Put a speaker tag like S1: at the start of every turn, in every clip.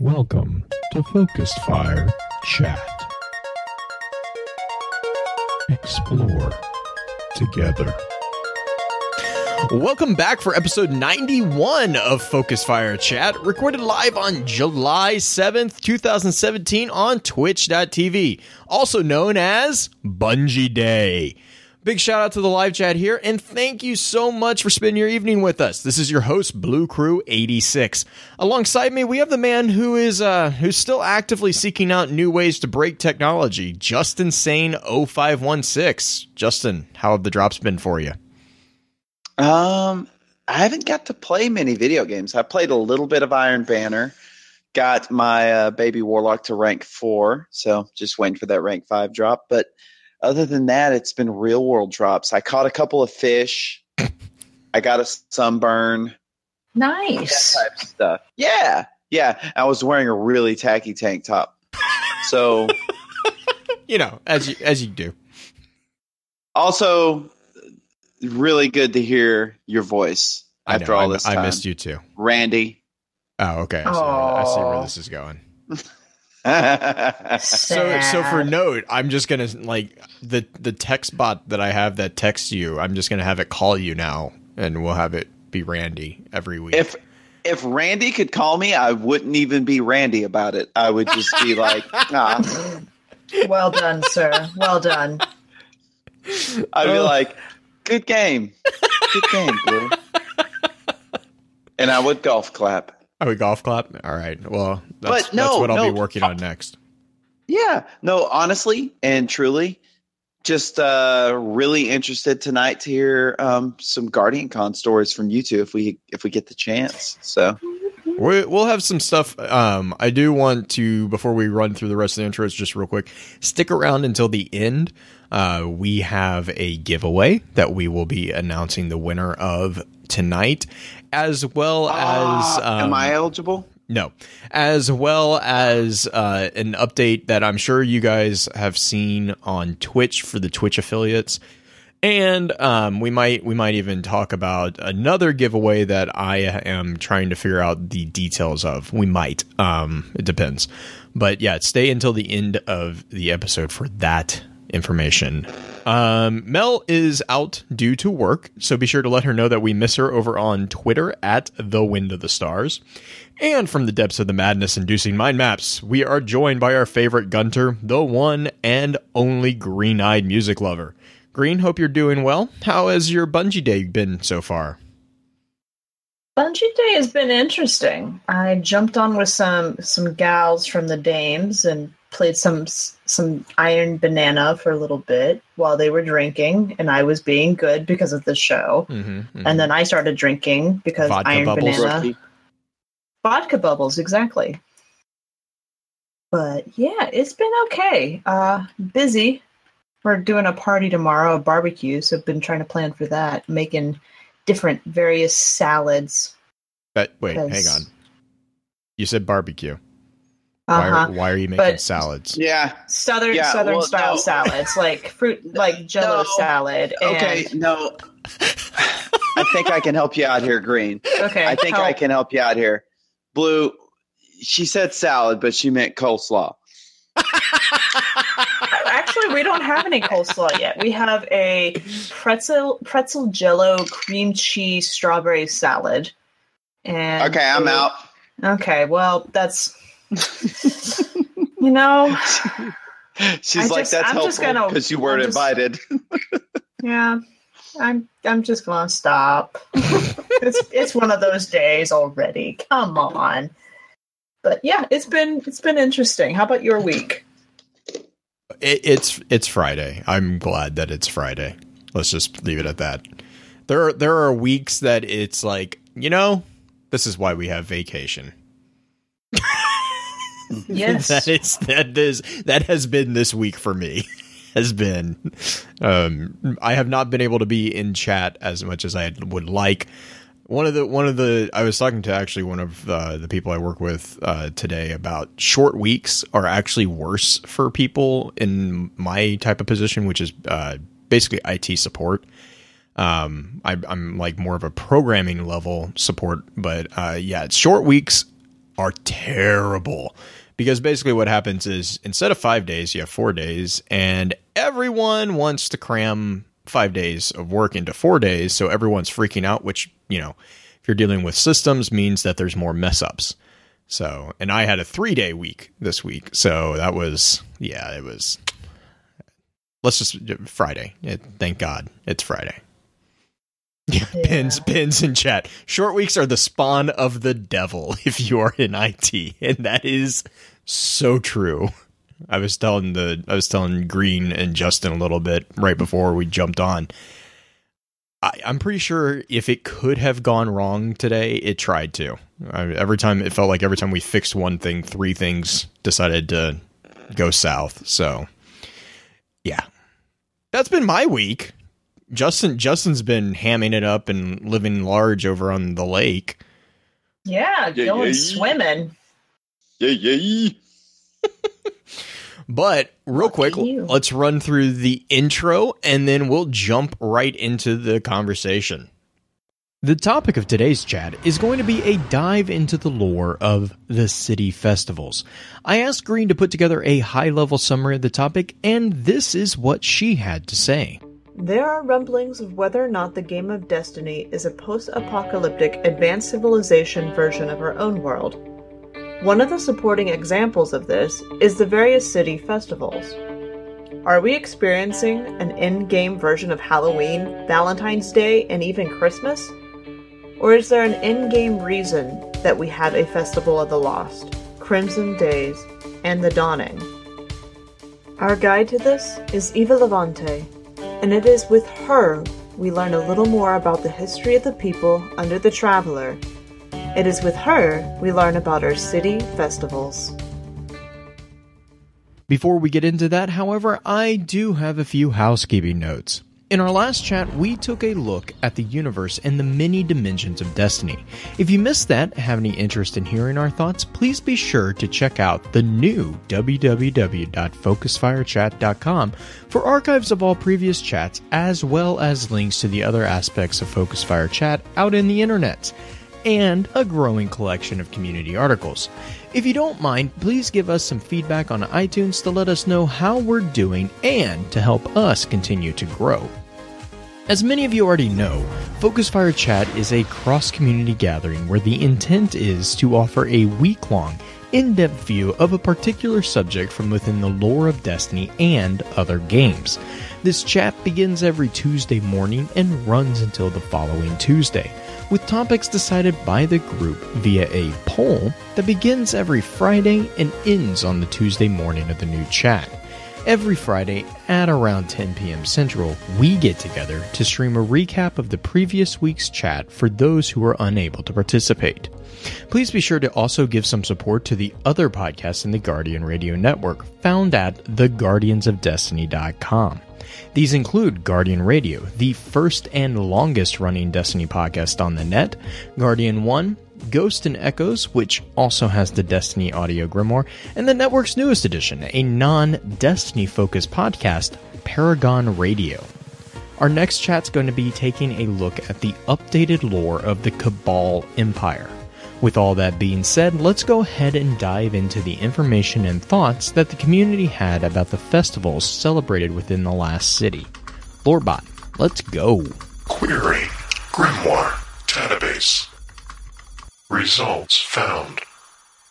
S1: Welcome to Focused Fire Chat. Explore together.
S2: Welcome back for episode 91 of Focus Fire Chat, recorded live on July 7th, 2017 on twitch.tv, also known as Bungie Day. Big shout out to the live chat here, and thank you so much for spending your evening with us. This is your host, Blue Crew 86. Alongside me, we have the man who is uh who's still actively seeking out new ways to break technology, Justin Sane 0516. Justin, how have the drops been for you?
S3: Um, I haven't got to play many video games. I played a little bit of Iron Banner. Got my uh, baby warlock to rank four, so just waiting for that rank five drop. But other than that, it's been real world drops. I caught a couple of fish. I got a sunburn.
S4: Nice.
S3: That type of stuff. Yeah, yeah. I was wearing a really tacky tank top. So
S2: You know, as you as you do.
S3: also really good to hear your voice
S2: I
S3: after
S2: know,
S3: all
S2: I,
S3: this
S2: I missed you too.
S3: Randy.
S2: Oh, okay. I see, I see where this is going.
S3: Yeah,
S2: So, so for note, I'm just gonna like the the text bot that I have that texts you. I'm just gonna have it call you now, and we'll have it be Randy every week.
S3: if if Randy could call me, I wouldn't even be Randy about it. I would just be like, ah.
S4: Well done, sir. Well done.
S3: I'd be
S2: Oh.
S3: like, good game, good game, Blue. And I would golf clap.
S2: Oh, we golf clap. All right. Well, that's,
S3: But no,
S2: that's what I'll
S3: no.
S2: be working on next.
S3: Yeah, no, honestly and truly, just uh, really interested tonight to hear um, some Guardian Con stories from you two if we if we get the chance. So
S2: we we'll have some stuff. Um, I do want to before we run through the rest of the intros, just real quick, stick around until the end. Uh, we have a giveaway that we will be announcing the winner of tonight, as well as
S3: Ah,
S2: um,
S3: am I eligible?
S2: No, as well as uh, an update that I'm sure you guys have seen on Twitch for the Twitch affiliates, and um, we might we might even talk about another giveaway that I am trying to figure out the details of. We might, um, it depends, but yeah, stay until the end of the episode for that information. Um, Mel is out due to work, so be sure to let her know that we miss her over on Twitter at the Wind of the Stars. And from the depths of the madness inducing mind maps, we are joined by our favorite Gunter, the one and only green eyed music lover. Green, hope you're doing well. How has your Bungie Day been so far?
S4: Bungie Day has been interesting. I jumped on with some some gals from the Dames and played some some Iron Banana for a little bit while they were drinking, and I was being good because of the show.
S2: Mm-hmm,
S4: And then I started drinking because
S2: Vodka
S4: Iron
S2: bubbles.
S4: Banana
S3: Rookie.
S4: vodka bubbles exactly. But yeah, it's been okay. Uh, busy. We're doing a party tomorrow, a barbecue, so I've been trying to plan for that, making different various salads.
S2: But wait, hang on. You said barbecue. Why,
S4: huh.
S2: are, uh-huh. why are you making
S4: But-
S2: salads?
S3: Yeah.
S4: Southern
S3: Yeah,
S4: Southern
S3: well,
S4: style
S3: no.
S4: salads, like fruit, like Jello
S3: No.
S4: salad. And,
S3: Okay. No. I think I can help you out here, Green.
S4: Okay.
S3: I think I can help you out here. Blue. She said salad, but she meant coleslaw.
S4: Actually, we don't have any coleslaw yet. We have a pretzel pretzel Jello cream cheese strawberry salad. And
S3: Okay, I'm out.
S4: Okay, well, that's you know,
S3: She's
S4: I
S3: like,
S4: just-
S3: that's
S4: I'm
S3: helpful
S4: gonna-
S3: because you weren't
S4: just-
S3: invited.
S4: yeah. I'm I'm just gonna stop. it's it's one of those days already. Come on. But yeah, it's been it's been interesting. How about your week?
S2: It, it's it's Friday. I'm glad that it's Friday. Let's just leave it at that. There are, there are weeks that it's like you know this is why we have vacation.
S4: Yes.
S2: that is that is that has been this week for me. Has been, um, I have not been able to be in chat as much as I would like. One of the one of the I was talking to actually one of uh, the people I work with uh, today about short weeks are actually worse for people in my type of position, which is uh, basically IT support. Um, I, I'm like more of a programming level support, but uh, yeah, short weeks are terrible because basically what happens is instead of five days, you have four days, and everyone wants to cram five days of work into four days. So everyone's freaking out, which, you know, if you're dealing with systems means that there's more mess ups. So, and I had a three day week this week. So that was, yeah, it was, let's just, Friday. It, thank God it's Friday. Yeah, pins, pins in chat. Short weeks are the spawn of the devil if you are in IT, and that is so true. I was telling the I was telling Green and Justin a little bit right before we jumped on. I, I'm pretty sure if it could have gone wrong today, it tried to. I, every time it felt like every time we fixed one thing, three things decided to go south. So, yeah, that's been my week. Justin Justin's been hamming it up and living large over on the lake.
S4: Yeah,
S3: Yeah,
S4: going
S3: yeah.
S4: swimming.
S3: Yeah, yeah.
S2: But real
S4: Lucky
S2: quick,
S4: you.
S2: let's run through the intro and then we'll jump right into the conversation. The topic of today's chat is going to be a dive into the lore of the city festivals. I asked Green to put together a high level summary of the topic, and this is what she had to say.
S5: There are rumblings of whether or not the game of Destiny is a post apocalyptic advanced civilization version of our own world. One of the supporting examples of this is the various city festivals. Are we experiencing an in game version of Halloween, Valentine's Day, and even Christmas? Or is there an in game reason that we have a Festival of the Lost, Crimson Days, and the Dawning? Our guide to this is Eva Levante, and it is with her we learn a little more about the history of the people under the Traveler. It is with her we learn about our city festivals.
S2: Before we get into that, however, I do have a few housekeeping notes. In our last chat, we took a look at the universe and the many dimensions of Destiny. If you missed that, have any interest in hearing our thoughts, please be sure to check out the new www.focusfirechat.com for archives of all previous chats, as well as links to the other aspects of Focus Fire Chat out in the internet and a growing collection of community articles. If you don't mind, please give us some feedback on iTunes to let us know how we're doing and to help us continue to grow. As many of you already know, Focus Fire Chat is a cross community gathering where the intent is to offer a week long, in depth view of a particular subject from within the lore of Destiny and other games. This chat begins every Tuesday morning and runs until the following Tuesday, with topics decided by the group via a poll that begins every Friday and ends on the Tuesday morning of the new chat. Every Friday at around 10 p.m. Central, we get together to stream a recap of the previous week's chat for those who are unable to participate. Please be sure to also give some support to the other podcasts in the Guardian Radio Network found at theguardiansofdestiny.com. These include Guardian Radio, the first and longest running Destiny podcast on the net, Guardian 1, Ghost and Echoes, which also has the Destiny audio grimoire, and the network's newest edition, a non Destiny focused podcast, Paragon Radio. Our next chat's going to be taking a look at the updated lore of the Cabal Empire. With all that being said, let's go ahead and dive into the information and thoughts that the community had about the festivals celebrated within the last city. Lorebot, let's go.
S1: Query Grimoire Database. Results found.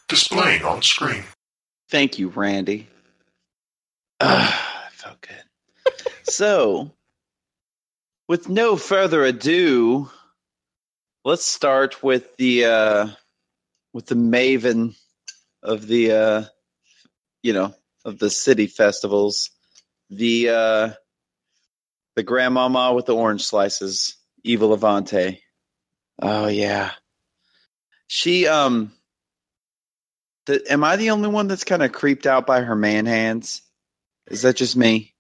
S1: Displaying on screen.
S3: Thank you, Randy. Ah, that felt good. so, with no further ado, let's start with the uh, with the maven of the uh, you know of the city festivals, the uh, the grandmama with the orange slices, Eva Levante. Oh yeah, she um. Th- am I the only one that's kind of creeped out by her man hands? Is that just me?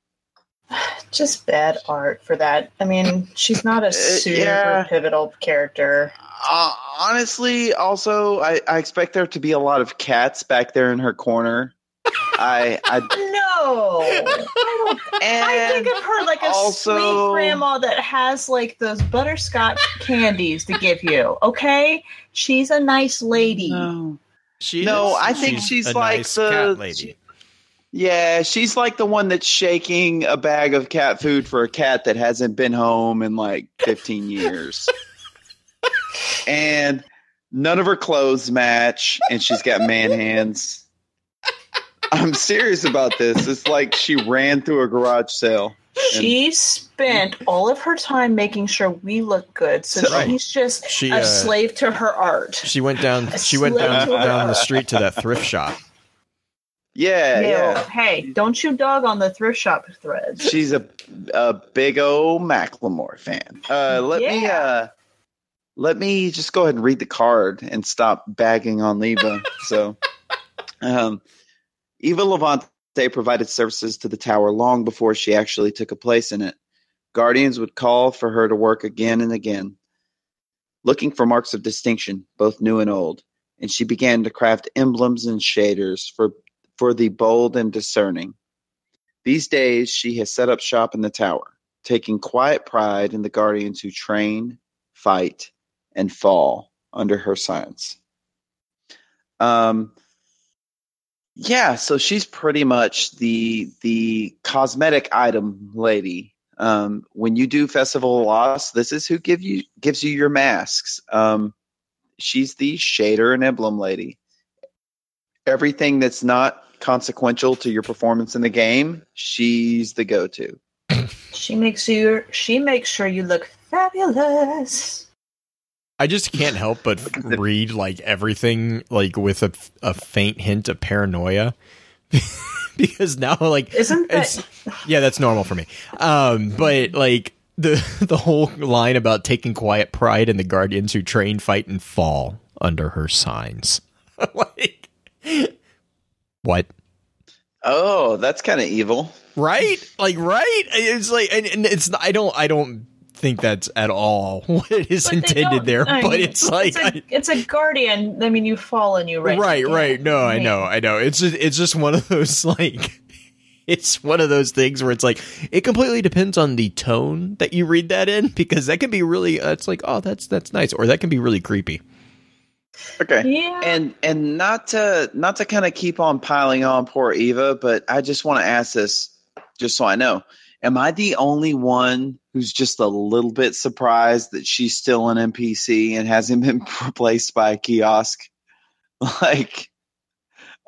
S4: Just bad art for that. I mean, she's not a super
S3: yeah.
S4: pivotal character.
S3: Uh, honestly, also, I, I expect there to be a lot of cats back there in her corner. I, I
S4: No, I don't. I think of her like a
S3: also-
S4: sweet grandma that has like those butterscotch candies to give you. Okay, she's a nice lady.
S3: no,
S2: She
S3: No,
S2: is.
S3: I think she's
S2: a
S3: like
S2: nice
S3: the-
S2: cat lady.
S3: Yeah, she's like the one that's shaking a bag of cat food for a cat that hasn't been home in like 15 years. and none of her clothes match, and she's got man hands. I'm serious about this. It's like she ran through a garage sale.
S4: She spent all of her time making sure we look good, so
S3: Right.
S4: she's just
S2: She,
S4: a
S2: uh,
S4: slave to her art.
S2: She went down.
S4: A
S2: She went down down the street to that thrift shop.
S3: Yeah, yeah.
S4: Hey, don't you dog on the thrift shop threads.
S3: She's a a big old Macklemore fan. Uh, let me uh, let me just go ahead and read the card and stop bagging on Leva. so, um, Eva Levante provided services to the tower long before she actually took a place in it. Guardians would call for her to work again and again, looking for marks of distinction, both new and old. And she began to craft emblems and shaders for for the bold and discerning. These days, she has set up shop in the tower, taking quiet pride in the guardians who train, fight, and fall under her science. Um, yeah, so she's pretty much the the cosmetic item lady. Um, when you do Festival of Lost, this is who give you gives you your masks. Um, she's the shader and emblem lady. Everything that's not consequential to your performance in the game, she's the go-to.
S4: She makes you. She makes sure you look fabulous.
S2: I just can't help but read like everything like with a, a faint hint of paranoia. because now like
S4: Isn't that?
S2: it's yeah, that's normal for me. Um, but like the the whole line about taking quiet pride in the guardians who train, fight, and fall under her signs. like what?
S3: Oh, that's kind of evil.
S2: Right? Like right? It's like and, and it's I don't I don't think that's at all what it is
S4: But
S2: intended there.
S4: I
S2: but it's like
S4: it's a, it's a guardian. I mean, you fall and you
S2: right, right, right. No, I know, I know. It's just it's just one of those like it's one of those things where it's like it completely depends on the tone that you read that in because that can be really uh, it's like oh that's that's nice or that can be really creepy.
S3: Okay.
S4: Yeah.
S3: And and not to not to kind of keep on piling on poor Eva, but I just want to ask this just so I know. Am I the only one who's just a little bit surprised that she's still an NPC and hasn't been replaced by a kiosk? Like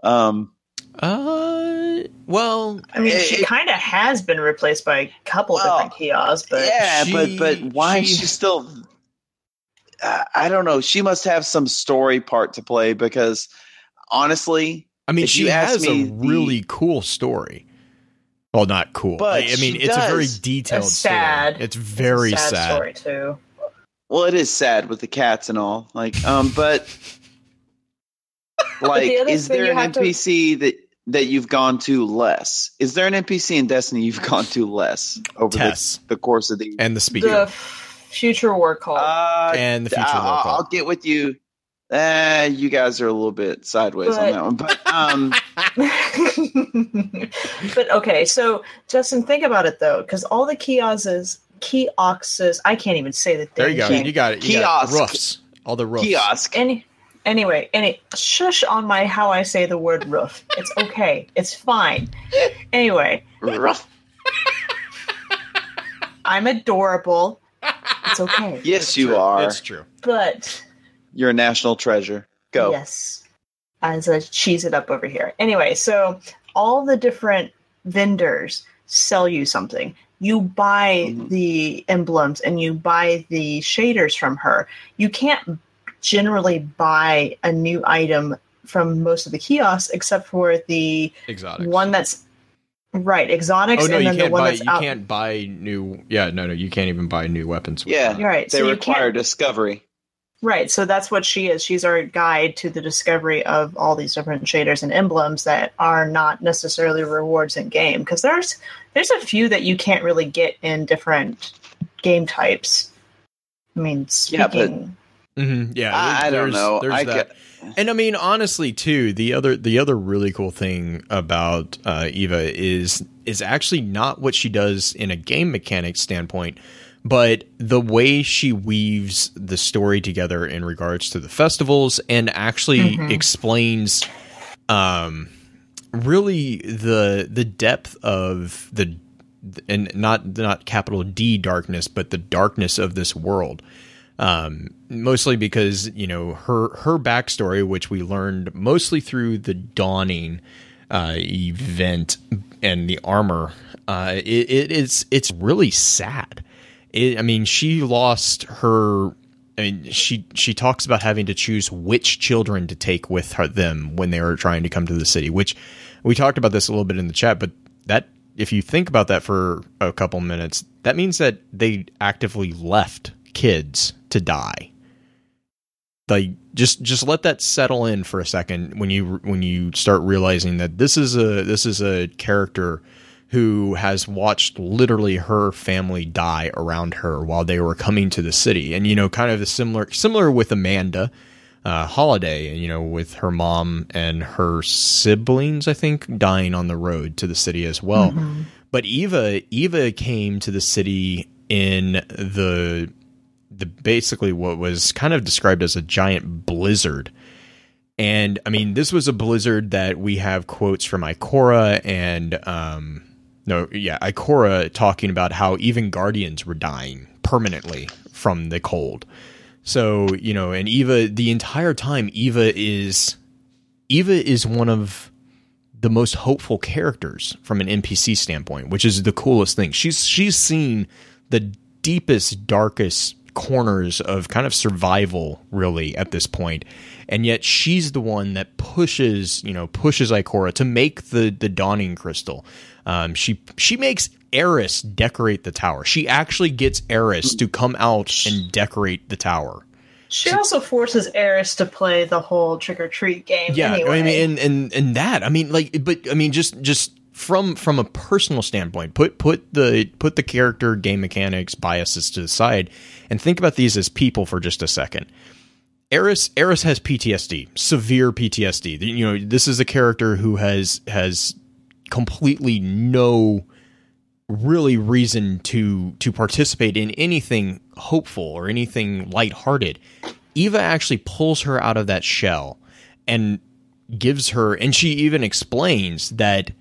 S3: um
S2: Uh well,
S4: I mean,
S3: it-
S4: she kind of has been replaced by a couple
S3: Well,
S4: different kiosks, but
S3: yeah,
S2: she-
S3: but but why is
S2: she-
S3: she still uh, I don't know. She must have some story part to play because honestly,
S2: I mean she has
S3: me,
S2: a
S3: the-
S2: really cool story. Well, not cool.
S3: But
S2: I, I mean, it's a very detailed
S4: A sad-
S2: story. It's very
S4: it's a
S2: sad.
S4: story too.
S3: Well, it is sad with the cats and all. Like, um, but like,
S4: the
S3: is there an
S4: have to-
S3: NPC that that you've gone to less? Is there an NPC in Destiny you've gone to less over the, the course of the?
S2: and the speaker.
S4: The f- future war call.
S3: Uh,
S2: and the future
S3: I'll,
S2: roll call.
S3: I'll get with you. Uh, you guys are a little bit sideways
S4: But-
S3: on that one, but um,
S4: but okay, so Justin, think about it though, because all the kiosks, kiosks, I can't even say that.
S2: There you go.
S4: thing.
S2: You got it. You got it. Roofs. All the roofs.
S3: kiosk.
S4: Any, anyway, any shush on my how I say the word roof. It's okay. it's fine. Anyway,
S3: Rough.
S4: I'm adorable. It's okay.
S3: Yes, you are.
S2: It's true.
S4: But
S3: You're a national treasure. Go.
S4: Yes. As I cheese it up over here. Anyway, so all the different vendors sell you something. You buy
S3: Mhm.
S4: the emblems and you buy the shaders from her. You can't generally buy a new item from most of the kiosks except for the
S2: Exotic.
S4: one that's right, exotics,
S2: Oh no,
S4: and
S2: you
S4: then the
S2: can't
S4: one
S2: buy.
S4: that's
S2: You
S4: out.
S2: can't buy new. Yeah, no, no, you can't even buy new weapons.
S3: Yeah.
S4: right.
S3: They
S4: so you
S3: require
S4: can't
S3: discovery.
S4: Right, so that's what she is. She's our guide to the discovery of all these different shaders and emblems that are not necessarily rewards in game. Because there's there's a few that you can't really get in different game types. I mean,
S3: Yeah, but-
S4: speaking,
S2: Mhm, yeah,
S3: I, I don't
S2: there's-
S3: know.
S2: There's
S3: I
S2: that.
S3: ca-
S2: And I mean, honestly, too, the other the other really cool thing about uh, Eva is is actually not what she does in a game mechanic standpoint, but the way she weaves the story together in regards to the festivals and actually
S4: Mhm.
S2: explains um really the the depth of the and not not capital D darkness but the darkness of this world um mostly because you know her her backstory which we learned mostly through the dawning uh event and the armor uh it, it is it's really sad it, I mean, she lost her. I mean, she she talks about having to choose which children to take with her them when they were trying to come to the city. Which we talked about this a little bit in the chat, but that if you think about that for a couple minutes, that means that they actively left kids to die. Like just just let that settle in for a second when you when you start realizing that this is a this is a character who has watched literally her family die around her while they were coming to the city. And, you know, kind of a similar, similar with Amanda, uh, Holiday, you know, with her mom and her siblings, I think, dying on the road to the city as well. But Eva, Eva came to the city in the, the basically what was kind of described as a giant blizzard. And I mean, this was a blizzard that we have quotes from Ikora and, um, no, yeah, Ikora talking about how even guardians were dying permanently from the cold. So, you know, and Eva the entire time Eva is Eva is one of the most hopeful characters from an NPC standpoint, which is the coolest thing. She's she's seen the deepest darkest corners of kind of survival really at this point and yet she's the one that pushes you know pushes Ikora to make the the dawning crystal um, she she makes Eris decorate the tower she actually gets Eris to come out and decorate the tower
S4: She also forces Eris to play the whole trick or treat game.
S2: yeah
S4: anyway.
S2: i mean and, and and that i mean like but i mean just just from from a personal standpoint put put the put the character game mechanics biases to the side and think about these as people for just a second Eris Eris has PTSD, severe PTSD. You know, this is a character who has has completely no really reason to to participate in anything hopeful or anything lighthearted. Eva actually pulls her out of that shell and gives her and she even explains that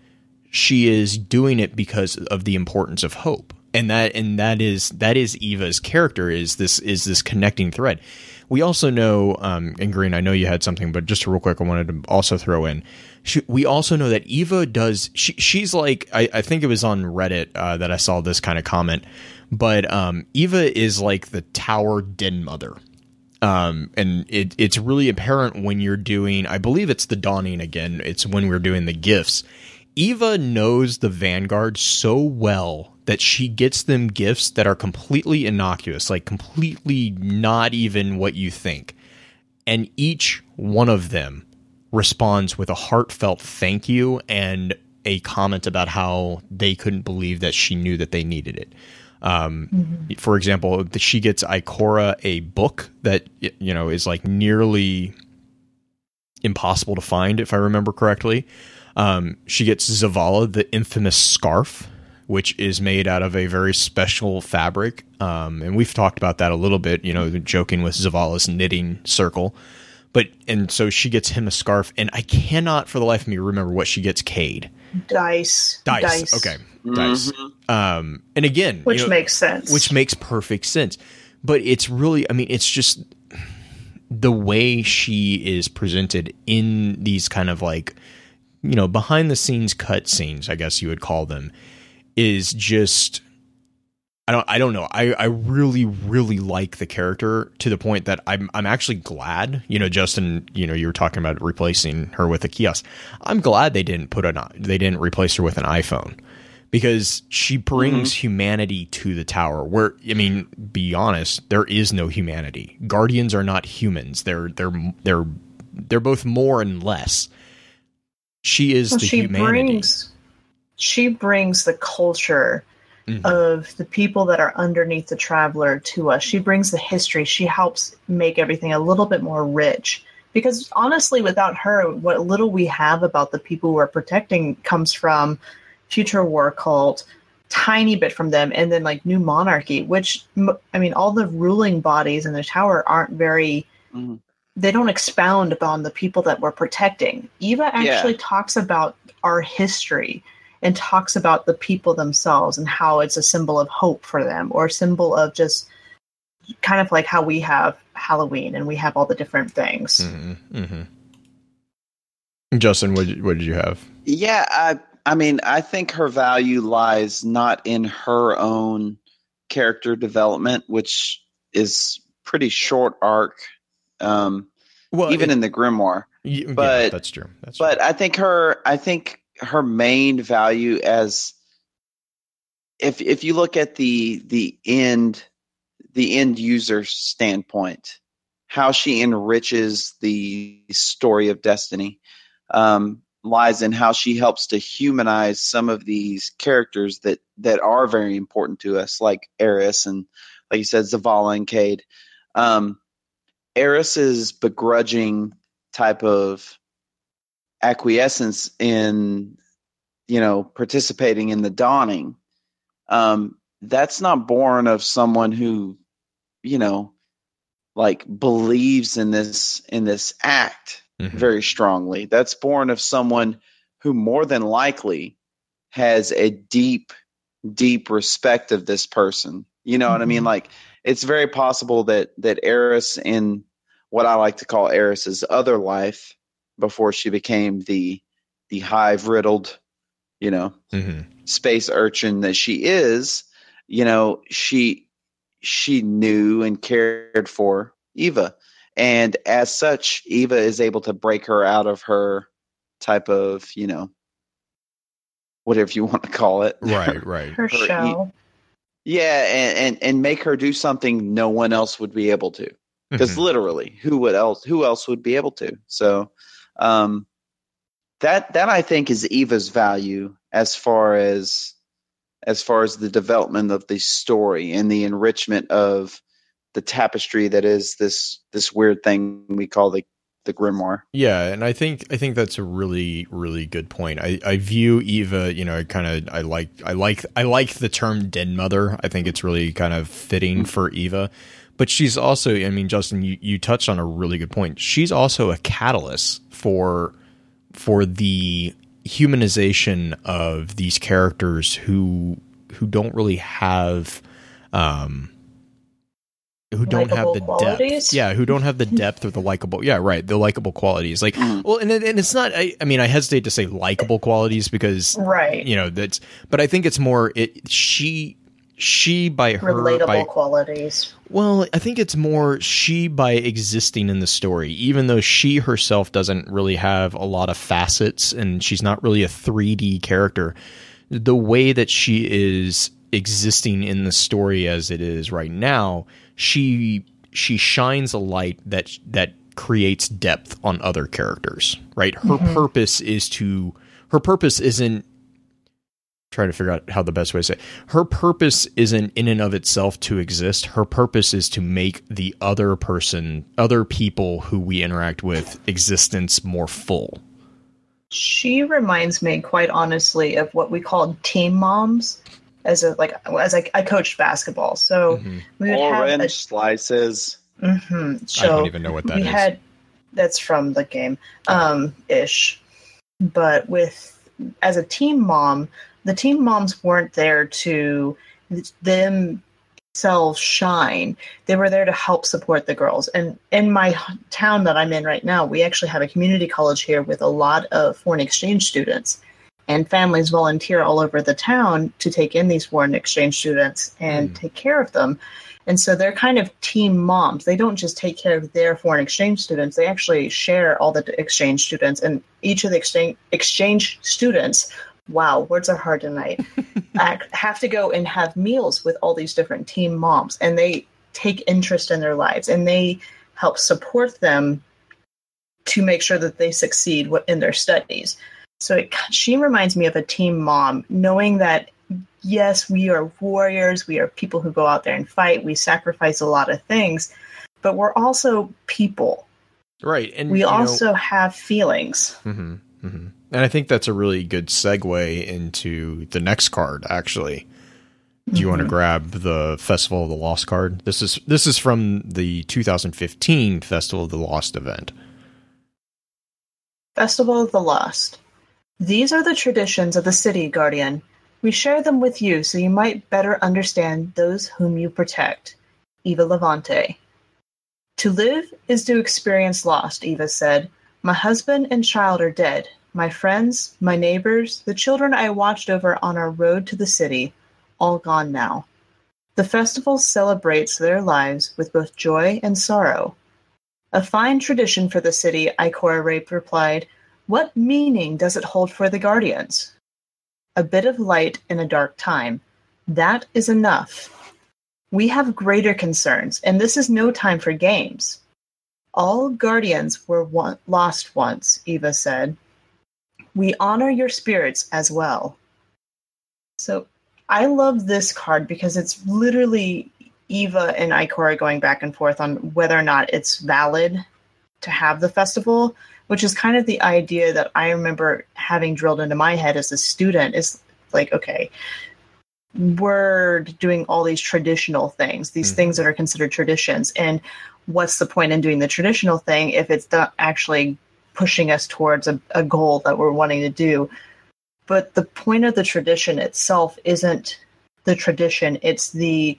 S2: she is doing it because of the importance of hope. And that and that is that is Eva's character is this is this connecting thread. We also know, um, and Green, I know you had something, but just real quick, I wanted to also throw in. She, we also know that Eva does. She, she's like, I, I think it was on Reddit uh, that I saw this kind of comment, but um, Eva is like the tower den mother. Um, and it, it's really apparent when you're doing. I believe it's the dawning again. It's when we're doing the gifts. Eva knows the Vanguard so well that she gets them gifts that are completely innocuous, like completely not even what you think. And each one of them responds with a heartfelt thank you and a comment about how they couldn't believe that she knew that they needed it. Um, For example, she gets Ikora a book that you know is like nearly impossible to find, if I remember correctly. Um, she gets Zavala the infamous scarf, which is made out of a very special fabric. Um, and we've talked about that a little bit, you know, joking with Zavala's knitting circle. But and so she gets him a scarf, and I cannot for the life of me remember what she gets Cade.
S4: dice,
S2: Dice. Okay. Dice. Um, and again,
S4: which
S2: you know,
S4: makes sense.
S2: which makes perfect sense. But it's really, I mean, it's just the way she is presented in these kind of like, you know, behind the scenes cut scenes, I guess you would call them, is just. I don't. I don't know. I, I really, really like the character to the point that I'm. I'm actually glad. You know, Justin. You know, you were talking about replacing her with a kiosk. I'm glad they didn't put an. They didn't replace her with an iPhone because she brings mm-hmm. humanity to the tower where i mean be honest there is no humanity guardians are not humans they're they're they're they're both more and less she is
S4: Well,
S2: the
S4: she
S2: humanity
S4: brings she brings the culture
S2: Mhm.
S4: of the people that are underneath the traveler to us. She brings the history. She helps make everything a little bit more rich. Because honestly, without her, what little we have about the people we're protecting comes from Future War Cult, tiny bit from them, and then like New Monarchy, which I mean, all the ruling bodies in the tower aren't very.
S3: Mhm.
S4: They don't expound upon the people that we're protecting. Eva actually talks about our history and talks about the people themselves and how it's a symbol of hope for them or a symbol of just kind of like how we have Halloween and we have all the different things.
S2: hmm hmm Justin, what what did you have?
S3: Yeah, I I mean, I think her value lies not in her own character development, which is pretty short arc, um,
S2: Well,
S3: even in the grimoire.
S2: y- yeah,
S3: but-
S2: that's true. That's
S3: But I think her I think her main value as if if you look at the the end the end user standpoint, how she enriches the story of Destiny um, lies in how she helps to humanize some of these characters that that are very important to us, like Eris and like you said, Zavala and Cade. Um, Eris's begrudging type of acquiescence in you know participating in the dawning um that's not born of someone who you know like believes in this in this act
S2: Mhm.
S3: very strongly that's born of someone who more than likely has a deep deep respect of this person you know what i mean
S4: Mhm.
S3: like it's very possible that that eris in what i like to call eris's other life before she became the the hive riddled you know
S2: Mhm.
S3: space urchin that she is you know she she knew and cared for eva and as such eva is able to break her out of her type of you know whatever you want to call it
S2: right, right.
S4: Her
S3: Her e-
S4: show.
S3: Yeah and, and and make her do something no one else would be able to because
S2: Mhm.
S3: literally who would else who else would be able to so um that that i think is eva's value as far as as far as the development of the story and the enrichment of the tapestry that is this this weird thing we call the the grimoire
S2: Yeah, and I think I think that's a really really good point. I, I view Eva, you know, I kind of I like I like I like the term den mother. I think it's really kind of fitting for Eva. But she's also, I mean, Justin, you, you touched on a really good point. She's also a catalyst for for the humanization of these characters who who don't really have um who don't have the
S4: qualities?
S2: depth. Yeah, who don't have the depth or the likable. Yeah, right. The likable qualities. Like,
S3: Mm.
S2: well, and and it's not. I, I mean, I hesitate to say likable qualities because
S4: Right.
S2: you know that's. But I think it's more. It she she by her
S4: Relatable
S2: by
S4: qualities.
S2: well, I think it's more she by existing in the story, even though she herself doesn't really have a lot of facets and she's not really a 3D character. The way that she is existing in the story as it is right now, she she shines a light that that creates depth on other characters, right? Her mm-hmm. purpose is to her purpose isn't trying to figure out how the best way to say it. her purpose isn't in and of itself to exist her purpose is to make the other person other people who we interact with existence more full
S4: She reminds me, quite honestly, of what we called team moms. As a like, as I, I coached basketball, so
S2: Mhm.
S4: we would have a
S3: orange slices.
S4: Hmm
S2: I don't even know what that
S4: we
S2: is.
S4: had that's from the game um ish. But with as a team mom the team moms weren't there to themselves shine. They were there to help support the girls. And in my h- town that i'm in right now we actually have a community college here with a lot of foreign exchange students and families volunteer all over the town to take in these foreign exchange students and
S2: Hmm.
S4: take care of them and so they're kind of team moms. They don't just take care of their foreign exchange students, they actually share all the exchange students. And each of the exchange, exchange students, wow, words are hard tonight, have to go and have meals with all these different team moms. And they take interest in their lives and they help support them to make sure that they succeed in their studies. So it, she reminds me of a team mom, knowing that yes, we are warriors. We are people who go out there and fight. We sacrifice a lot of things, but we're also people.
S2: right and
S4: We
S2: you know-
S4: also have feelings.
S2: Mhm, mhm. and i think that's a really good segue into the next card actually Do you want to grab the Festival of the Lost card? This is this is from the 2015 Festival of the Lost event.
S4: Festival of the Lost. These are the traditions of the city, Guardian. We share them with you so you might better understand those whom you protect. Eva Levante. To live is to experience lost, Eva said. My husband and child are dead. My friends, my neighbors, the children I watched over on our road to the city, all gone now. The festival celebrates their lives with both joy and sorrow. A fine tradition for the city, Ikora Rey replied. What meaning does it hold for the Guardians? A bit of light in a dark time. That is enough. We have greater concerns, and this is no time for games. All Guardians were one- lost once, Eva said. We honor your spirits as well. So I love this card because it's literally Eva and Ikora going back and forth on whether or not it's valid to have the festival, which is kind of the idea that I remember having drilled into my head as a student is like, okay, we're doing all these traditional things, these
S2: Mhm.
S4: things that are considered traditions. And what's the point in doing the traditional thing if it's not actually pushing us towards a, a goal that we're wanting to do? But the point of the tradition itself isn't the tradition, it's the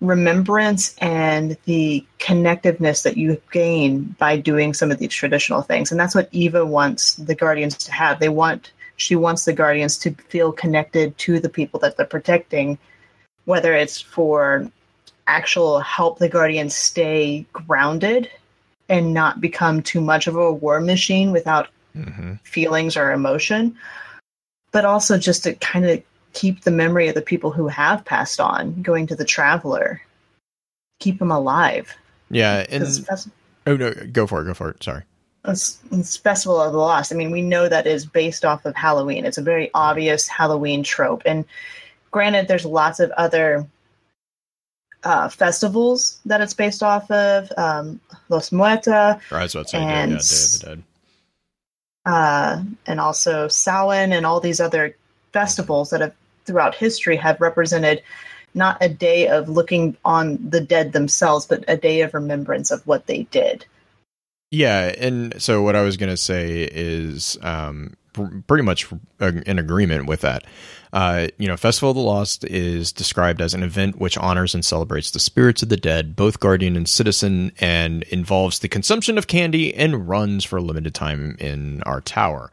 S4: remembrance and the connectiveness that you gain by doing some of these traditional things. And that's what Eva wants the Guardians to have. They want she wants the Guardians to feel connected to the people that they're protecting, whether it's for actual help the Guardians stay grounded and not become too much of a war machine without
S2: Mm-hmm.
S4: feelings or emotion, but also just to kind of keep the memory of the people who have passed on, going to the traveler, keep them alive.
S2: Yeah, and oh no, go for it, go for it. Sorry.
S4: it's- it's Festival of the Lost. I mean, we know that is based off of Halloween. It's a very obvious Halloween trope. And granted, there's lots of other uh, festivals that it's based off of. Um, Los muertos
S2: Or I was about to yeah,
S4: And
S2: yeah, the Dead.
S4: uh, and also Samhain and all these other festivals that have throughout history have represented not a day of looking on the dead themselves, but a day of remembrance of what they did.
S2: Yeah, and so what I was going to say is um, pr- pretty much in agreement with that. Uh, you know, Festival of the Lost is described as an event which honors and celebrates the spirits of the dead, both guardian and citizen, and involves the consumption of candy and runs for a limited time in our tower.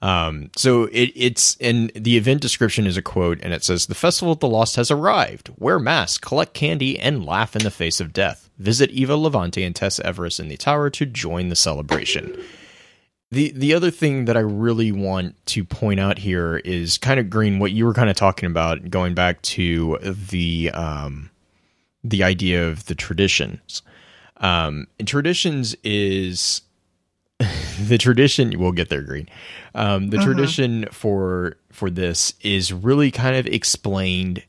S2: Um, so it, it's and the event description is a quote, and it says, "The Festival of the Lost has arrived. Wear masks, collect candy, and laugh in the face of death. Visit Eva Levante and Tess Everis in the tower to join the celebration." The the other thing that I really want to point out here is kind of green what you were kind of talking about, going back to the um, the idea of the traditions. Um, and traditions is the tradition we'll get there green um, the
S4: Mhm.
S2: tradition for for this is really kind of explained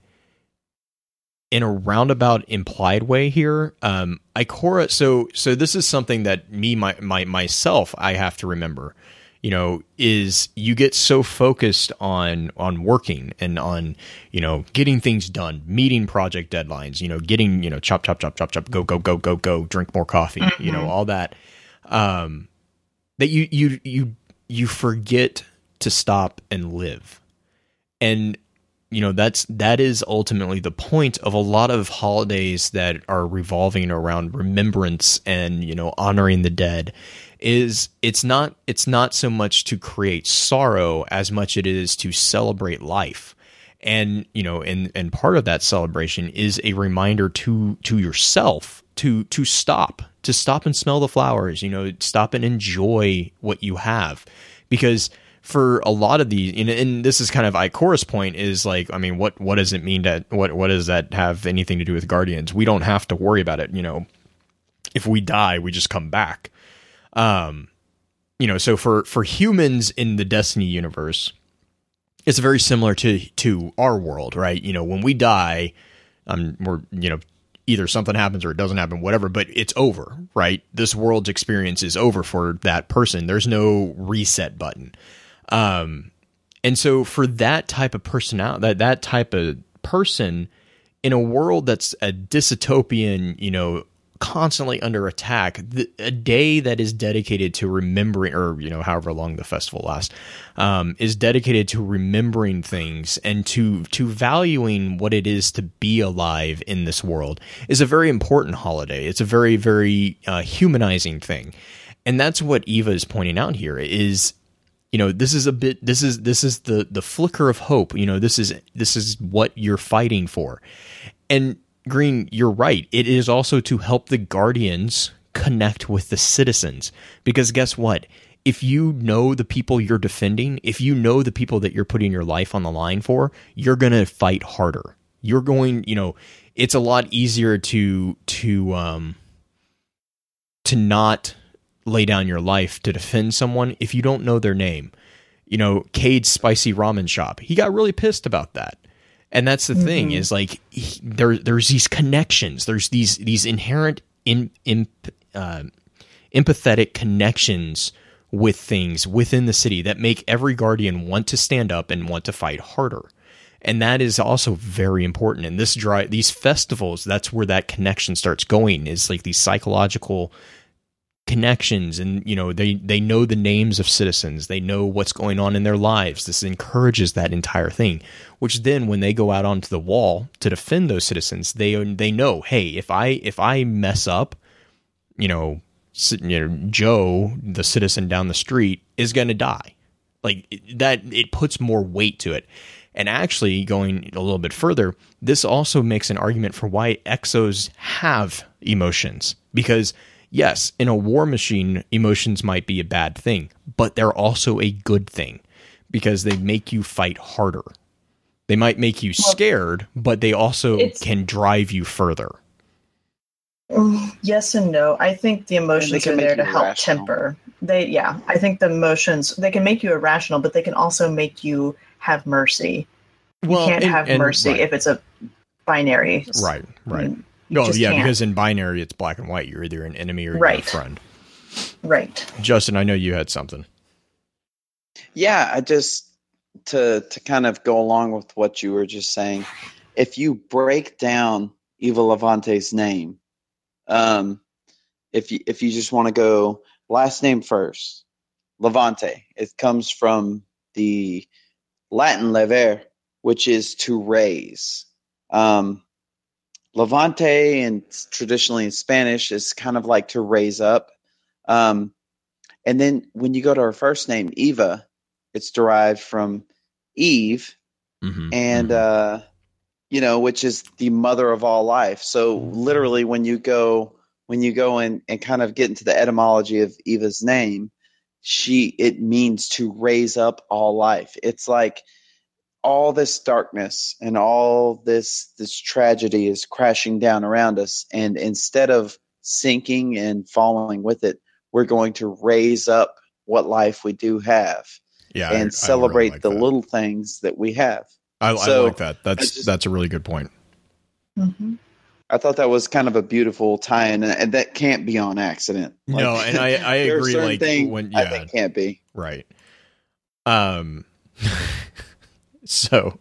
S2: in a roundabout implied way here um ikora so so this is something that me my, my myself i have to remember you know is you get so focused on on working and on you know getting things done meeting project deadlines you know getting you know chop chop chop chop chop go go go go go drink more coffee you know
S4: Mhm.
S2: all that um that you you you you forget to stop and live. And you know that's that is ultimately the point of a lot of holidays that are revolving around remembrance and you know honoring the dead is it's not it's not so much to create sorrow as much it is to celebrate life and you know and and part of that celebration is a reminder to to yourself to to stop to stop and smell the flowers you know stop and enjoy what you have. Because for a lot of these and, and this is kind of Ikora's point is like I mean what what does it mean to what what does that have anything to do with guardians? We don't have to worry about it you know. If we die we just come back. Um you know so for for humans in the destiny universe it's very similar to to our world right? You know when we die um we're you know either something happens or it doesn't happen whatever but it's over right? This world's experience is over for that person. There's no reset button. Um and so for that type of personality that that type of person in a world that's a dystopian, you know, constantly under attack, the, a day that is dedicated to remembering, or you know, however long the festival lasts, um, is dedicated to remembering things and to to valuing what it is to be alive in this world is a very important holiday. It's a very very uh, humanizing thing, and that's what Eva is pointing out here. Is you know this is a bit this is this is the the flicker of hope you know this is this is what you're fighting for and green you're right it is also to help the guardians connect with the citizens because guess what if you know the people you're defending if you know the people that you're putting your life on the line for you're going to fight harder you're going you know it's a lot easier to to um to not lay down your life to defend someone if you don't know their name. You know, Cayde's spicy ramen shop. He got really pissed about that. And that's the mm-hmm. thing is like he, there there's these connections. There's these these inherent in, in uh, empathetic connections with things within the city that make every guardian want to stand up and want to fight harder. And that is also very important. And this dry these festivals, that's where that connection starts going. Is like these psychological connections and you know they they know the names of citizens. They know what's going on in their lives. This encourages that entire thing which then when they go out onto the wall to defend those citizens they they know hey if i if i mess up you know you know joe the citizen down the street is going to die. Like that it puts more weight to it. And actually going a little bit further this also makes an argument for why exos have emotions. Because yes, in a war machine, emotions might be a bad thing, but they're also a good thing because they make you fight harder. They might make you scared, but they also can drive you further.
S4: Mm, yes and no. I think the emotions are there to help irrational. temper. They yeah, I think the emotions they can make you irrational, but they can also make you have mercy. Well, you can't and, have and, mercy right. if it's a binary.
S2: Right, right. Mm. Oh yeah, can't. because in binary it's black and white. You're either an enemy or right. a friend.
S4: Right.
S2: Justin, I know you had something.
S3: Yeah, I just to to kind of go along with what you were just saying. If you break down Eva Levante's name, um, if you if you just want to go last name first, Levante. It comes from the Latin lever, which is to raise. Um, Levante and traditionally in Spanish is kind of like to raise up. Um, and then when you go to her first name, Eva, it's derived from Eve, mm-hmm, and mm-hmm. Uh, you know, which is the mother of all life. So literally, when you go when you go in and kind of get into the etymology of Eva's name, she it means to raise up all life. It's like all this darkness and all this this tragedy is crashing down around us. And instead of sinking and falling with it we're going to raise up what life we do have
S2: yeah
S3: and
S2: I,
S3: celebrate
S2: I really like
S3: the
S2: that.
S3: little things that we have.
S2: I, so I like that. That's just, that's a really good point.
S3: Mm-hmm. i thought that was kind of a beautiful tie-in and that can't be on accident.
S2: Like, no and i i agree like when yeah.
S3: I think it can't be.
S2: Right. Um So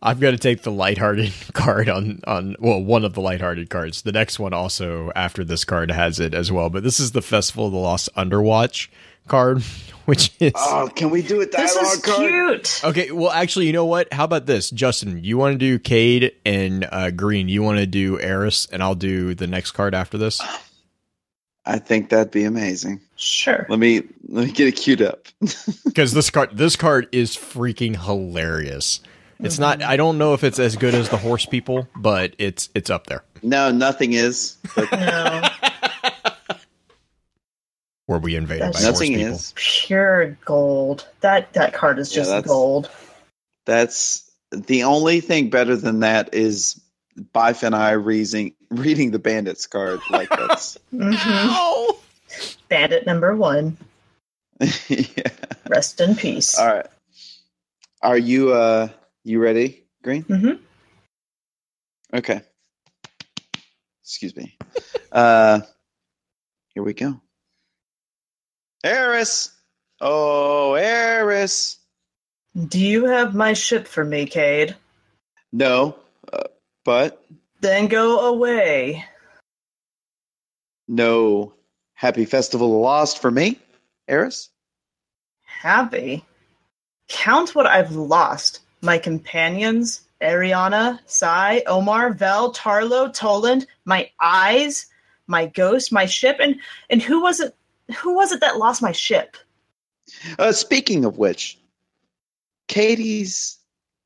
S2: I've got to take the lighthearted card on on well one of the lighthearted cards. The next one also after this card has it as well, but this is the Festival of the Lost Underwatch card, which is
S3: Oh, can we do a dialogue this is card?
S4: Cute.
S2: Okay, well actually, you know what? How about this? Justin, you want to do Cayde and uh, Green, you want to do Eris and I'll do the next card after this?
S3: I think that'd be amazing.
S4: Sure.
S3: Let me let me get it queued up.
S2: Because this card this card is freaking hilarious. It's mm-hmm. not I don't know if it's as good as the horse people, but it's it's up there.
S3: No, nothing is.
S4: But... no.
S2: Were we invaded
S3: that's,
S2: by
S3: nothing
S2: horse people?
S3: is
S4: pure gold. That that card is just yeah, that's, gold.
S3: That's the only thing better than that is Bife and I reading reading the bandits card. Like that's
S4: mm-hmm. Bandit number one.
S3: yeah.
S4: Rest in peace.
S3: All right. Are you uh you ready, Green?
S4: Mm-hmm.
S3: Okay. Excuse me. uh here we go. Eris. Oh, Eris.
S4: Do you have my ship for me, Cayde?
S3: No, uh, but
S4: Then go away.
S3: no happy festival of lost for me, Eris.
S4: Happy. Count what I've lost. My companions, Eriana, Sai, Omar, Vell, Tarlowe, Toland, my eyes, my ghost, my ship, and and who was it who was it that lost my ship?
S3: Uh, speaking of which, Cayde's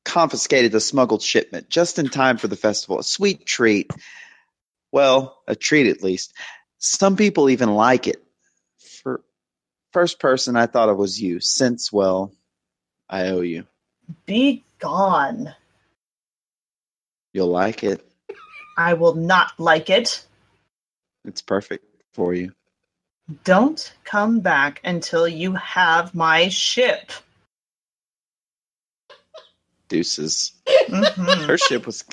S3: confiscated the smuggled shipment just in time for the festival. A sweet treat. Well, a treat at least. Some people even like it. For first person, I thought it was you. Since, well, I owe you.
S4: Be gone.
S3: You'll like it.
S4: I will not like it.
S3: It's perfect for you.
S4: Don't come back until you have my ship.
S3: Deuces.
S4: Mhm.
S3: Her ship was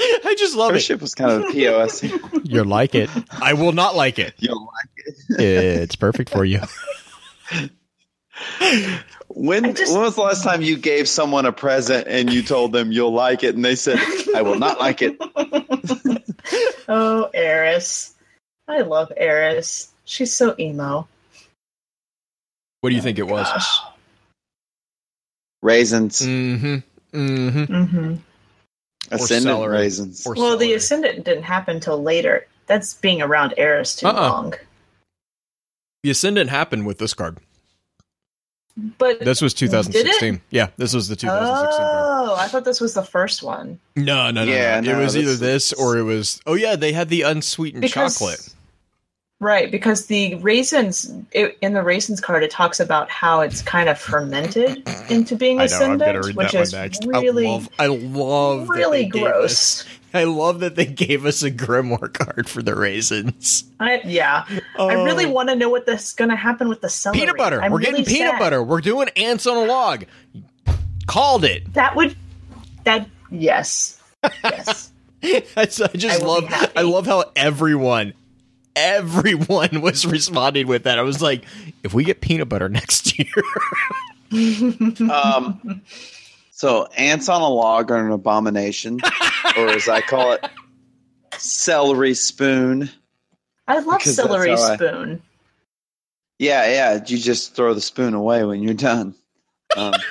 S2: I just love
S3: her
S2: it.
S3: ship was kind of a POS.
S2: You'll like it. I will not like it.
S3: You'll like it.
S2: It's perfect for you.
S3: When
S4: just-
S3: when was the last time you gave someone a present and you told them you'll like it and they said I will not like it?
S4: oh, Eris. I love Eris. She's so emo.
S2: What do you think it was?
S4: Gosh.
S3: Raisins,
S2: Mm-hmm. Mm-hmm.
S4: hmm
S3: ascendant
S2: celery.
S3: raisins.
S2: Or
S4: Well, the. Ascendant didn't happen until later. That's being around Eris too
S2: Uh-uh.
S4: long.
S2: The Ascendant happened with this card.
S4: But
S2: This was 2016. Yeah, this was the 2016 card.
S4: oh, I thought this was the first one
S2: No, no, no.
S3: Yeah,
S2: no. It was either
S3: this
S2: this or it was. Oh yeah, they had the unsweetened
S4: because
S2: chocolate.
S4: Right because the raisins it, in the raisins card it talks about how it's kind of fermented into being
S2: know.
S4: Ascendant, which is really
S2: I love. I love.
S4: really gross.
S2: I love that they gave us a grimoire card for the raisins.
S4: I, yeah, I really
S2: Oh.
S4: want to know what this is going to happen with the celery.
S2: peanut butter.
S4: I'm
S2: We're getting peanut
S4: sad.
S2: butter. We're doing ants on a log. Called it.
S4: That would that yes yes.
S2: I just, I just
S4: I will be
S2: love. I love how everyone, everyone was responding with that. I was like, if we get peanut butter next year,
S3: Um, so ants on a log are an abomination, or as I call it, celery spoon.
S4: I love celery
S3: how I-
S4: spoon.
S3: Yeah, yeah. You just throw the spoon away when you're done. Um,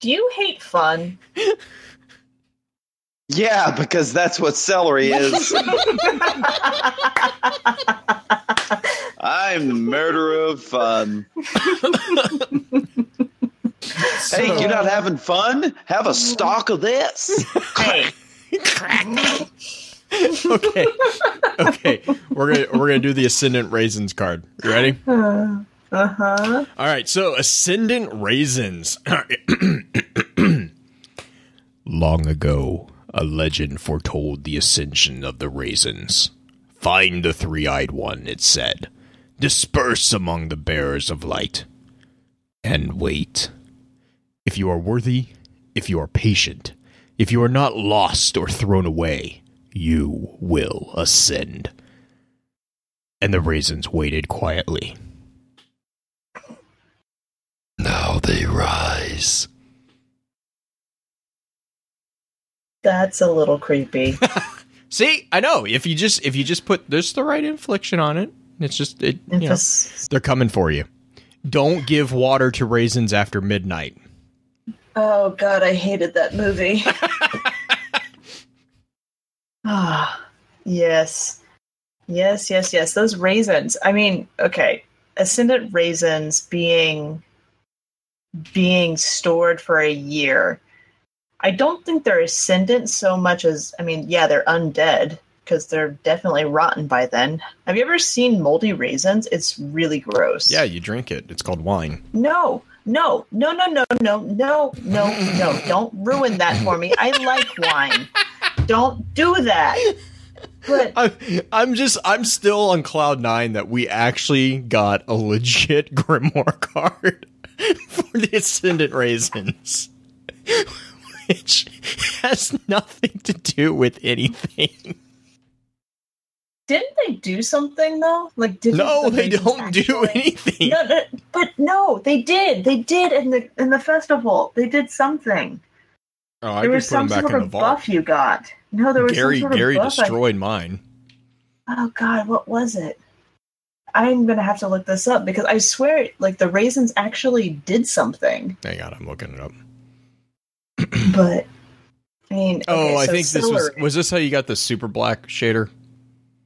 S4: Do you hate fun?
S3: Yeah, because that's what celery is. I'm the murderer of fun. Hey, you're not having fun? Have a stalk of this.
S4: hey,
S2: okay, okay, we're gonna we're gonna do the ascendant raisins card. You ready?
S4: uh huh.
S2: All right, so ascendant raisins. Long ago, a legend foretold the ascension of the raisins. Find the three eyed one, it said. Disperse among the bearers of light. And wait. If you are worthy, if you are patient, if you are not lost or thrown away, you will ascend. And the raisins waited quietly. Now they rise.
S4: That's a little creepy.
S2: See, I know. If you just if you just put just the right infliction on it, it's just it. You know, they're coming for you. Don't give water to raisins after midnight.
S4: Oh god, I hated that movie. Ah, yes. Yes, yes, yes. Those raisins. I mean, okay. Ascendant raisins being being stored for a year. I don't think they're ascendant so much as I mean, yeah, they're undead because they're definitely rotten by then. Have you ever seen moldy raisins? It's really gross.
S2: Yeah, you drink it. It's called wine.
S4: No, no, no, no, no, no, no, no, no. Don't ruin that for me. I like wine. Don't do that. But
S2: I'm, I'm just I'm still on cloud nine that we actually got a legit grimoire card for the ascendant raisins, which has nothing to do with anything.
S4: didn't they do something though? Like did
S2: No, they don't do anything.
S4: No, no, but no, they did. They did in the in the festival. They did something.
S2: Oh, I
S4: there was
S2: put
S4: some
S2: back
S4: sort
S2: in
S4: of
S2: vault.
S4: buff you got. No, there was
S2: Gary
S4: some sort
S2: Gary
S4: of buff. I-
S2: destroyed mine.
S4: oh God, what was it? I'm gonna have to look this up because I swear, like the raisins actually did something.
S2: Hang on, I'm looking it up.
S4: But I mean,
S2: Oh,
S4: okay,
S2: I
S4: so
S2: think this was was this how you got the super black shader?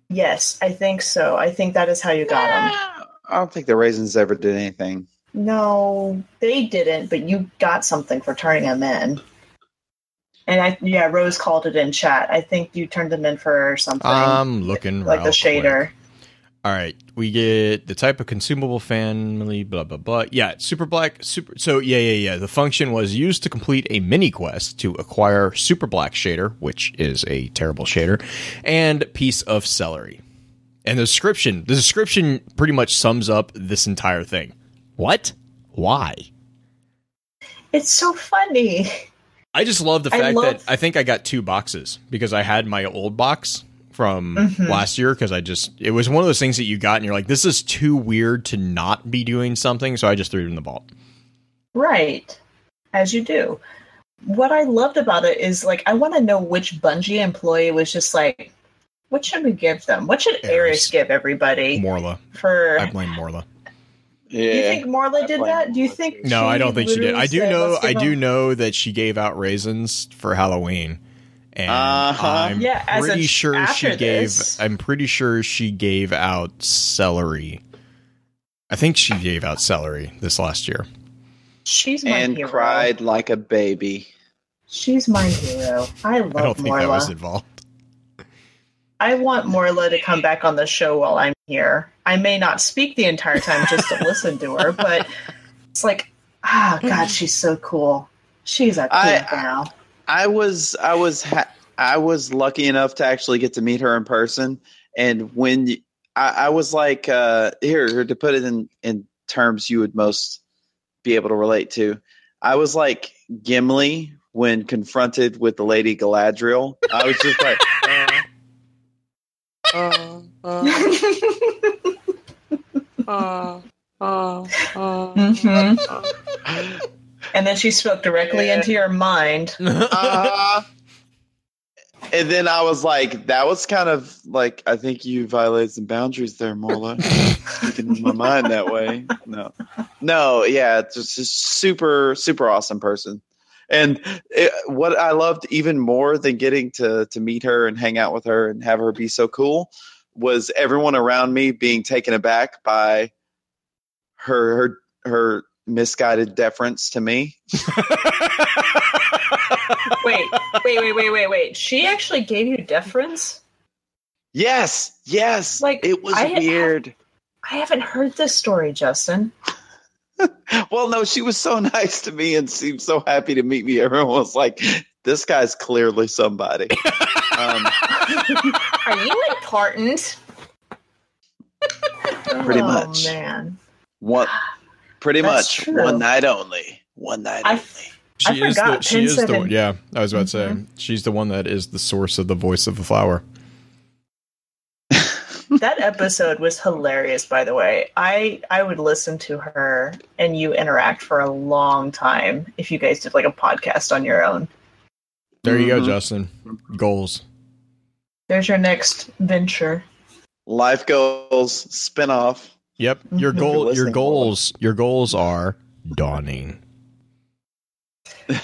S4: Yes, I think so. I think that is how you got them.
S3: I don't think the raisins ever did anything.
S4: No, they didn't, but you got something for turning them in. And I, yeah, Rose called it in chat. I think you turned them in for something.
S2: I'm looking
S4: like the shader.
S2: quick. All right, we get the type of consumable family, blah blah blah. Yeah, super black, super. So yeah, yeah, yeah. The function was used to complete a mini quest to acquire super black shader, which is a terrible shader, and piece of celery. And the description, the description pretty much sums up this entire thing. What? Why?
S4: It's so funny.
S2: I just love the fact
S4: love-
S2: that I think I got two boxes because I had my old box from
S4: Mhm.
S2: last year because I just it was one of those things that you got and you're like this is too weird to not be doing something so I just threw it in the vault.
S4: Right. As you do. What I loved about it is like I want to know which Bungie employee was just like, what should we give them? What should
S2: Eris.
S4: Eris give everybody
S2: Morla,
S4: for?
S2: I blame Morla.
S3: Yeah.
S4: you think Morla
S3: I
S4: did that? Do you think?
S3: too.
S2: No, I don't think she did. I do
S4: said,
S2: know I do know that she gave out raisins for Halloween. And
S3: Uh-huh.
S2: I'm
S4: Yeah, as a-
S2: pretty sure she
S4: after
S2: gave
S4: this-
S2: I'm pretty sure she gave out celery. I think she gave out celery this last year.
S4: She's my
S3: and
S4: hero.
S3: cried like a baby.
S4: She's my hero. I love
S2: I don't think that was involved.
S4: I want Morla to come back on the show while I'm here. I may not speak the entire time just to listen to her, but it's like, ah, God, she's so cool. She's a cool
S3: I-
S4: gal.
S3: I was I was ha- I was lucky enough to actually get to meet her in person, and when I was like, uh, here, here to put it in in terms you would most be able to relate to, I was like Gimli when confronted with the Lady Galadriel. I was just like, uh, uh, uh,
S4: Mhm. And then she spoke directly
S3: Yeah.
S4: into your mind.
S3: uh, and then I was like, that was kind of like, I think you violated some boundaries there, Morla. Speaking in my mind that way. No, no, yeah, it's just a super, super awesome person. And it, what I loved even more than getting to to meet her and hang out with her and have her be so cool was everyone around me being taken aback by her her her misguided deference to me.
S4: Wait, wait, wait, wait, wait, wait. She actually gave you deference?
S3: Yes, yes.
S4: Like,
S3: it was
S4: I-
S3: weird.
S4: I haven't heard this story, Justin.
S3: Well, no, she was so nice to me and seemed so happy to meet me. Everyone was like, "This guy's clearly somebody." um,
S4: Are you important?
S3: Pretty
S4: oh,
S3: much.
S4: man.
S3: one, pretty
S4: That's
S3: much
S4: true.
S3: one night only. One night
S4: I-
S3: only.
S2: She
S4: I
S2: is the
S4: forgot
S2: she is the
S4: Pin
S2: yeah, I was about to say
S4: Mhm.
S2: she's the one that is the source of the voice of the flower.
S4: That episode was hilarious, by the way. I I would listen to her and you interact for a long time if you guys did like a podcast on your own.
S2: There you go,
S3: Mhm.
S2: Justin. Goals.
S4: There's your next venture.
S3: Life goals spinoff.
S2: Yep. Your goal your goals your goals are dawning.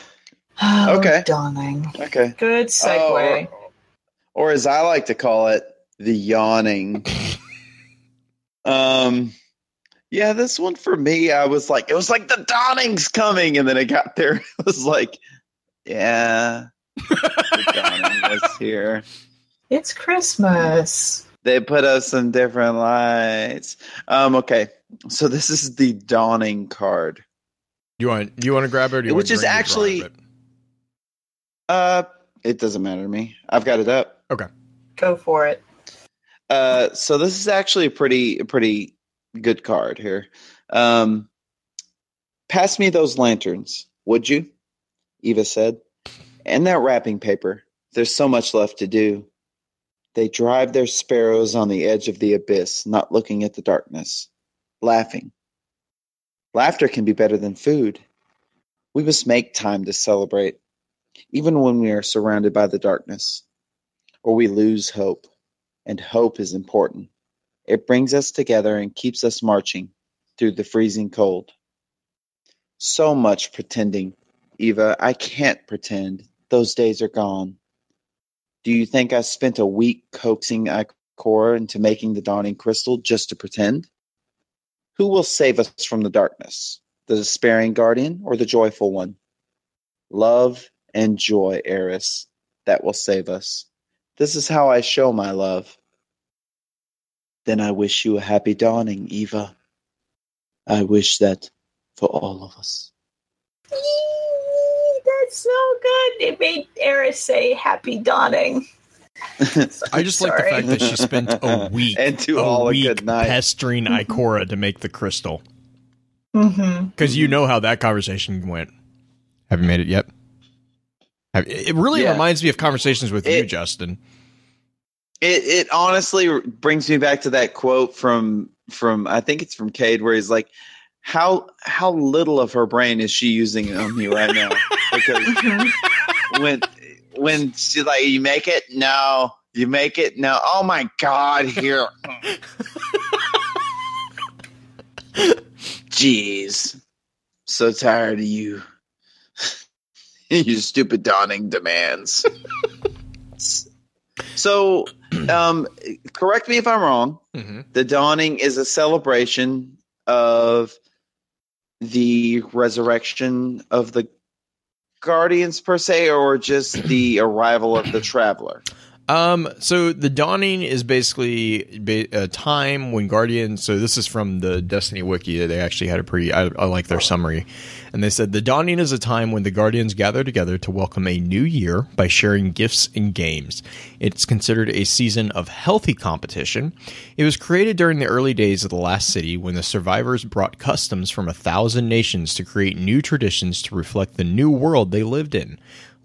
S4: Oh,
S3: Okay.
S4: Dawning.
S3: Okay.
S4: Good segue.
S3: Oh, or as I like to call it, the yawning. um, yeah, this one for me, I was like, it was like the dawning's coming, and then it got there. It was like, yeah, the dawning is here.
S4: It's Christmas.
S3: They put up some different lights. Um, okay, so this is the dawning card.
S2: You want you want to grab it or do you
S3: Which
S2: want
S3: is
S2: Green to draw
S3: actually-
S2: it?
S3: Uh, it doesn't matter to me. I've got it up.
S4: Okay, go for it.
S3: Uh, so this is actually a pretty a pretty good card here. Um, pass me those lanterns, would you? Eva said. And that wrapping paper. There's so much left to do. They drive their sparrows on the edge of the abyss, not looking at the darkness, laughing. Laughter can be better than food. We must make time to celebrate. even when we are surrounded by the darkness, or we lose hope. And hope is important. It brings us together and keeps us marching through the freezing cold. So much pretending, Eva. I can't pretend. Those days are gone. Do you think I spent a week coaxing Ikora into making the dawning crystal just to pretend? Who will save us from the darkness? The despairing guardian or the joyful one? Love and joy, Eris, that will save us. This is how I show my love. Then I wish you a happy dawning, Eva. I wish that for all of us.
S4: That's so good. It made Eris say happy dawning.
S2: I just like the fact that she spent a week
S3: And to
S2: a
S3: all a good night.
S2: pestering Ikora to make the crystal.
S4: Mm-hmm.
S2: Because you know how that conversation went. Have you made it yet? Have, it really
S3: Yeah.
S2: reminds me of conversations with you, Justin.
S3: It it honestly brings me back to that quote from from I think it's from Cayde where he's like, how how little of her brain is she using on me right now? Because when when she's like, you make it, no, you make it, no. Oh my god, here. Jeez, so tired of you. you stupid dawning demands. so, um, correct me if I'm wrong.
S2: Mhm.
S3: The dawning is a celebration of the resurrection of the guardians per se, or just the arrival of the traveler.
S2: Um, so the dawning is basically a time when guardians. So this is from the Destiny wiki. They actually had a pretty. I, I like their summary, and they said the dawning is a time when the guardians gather together to welcome a new year by sharing gifts and games. It's considered a season of healthy competition. It was created during the early days of the last city when the survivors brought customs from a thousand nations to create new traditions to reflect the new world they lived in.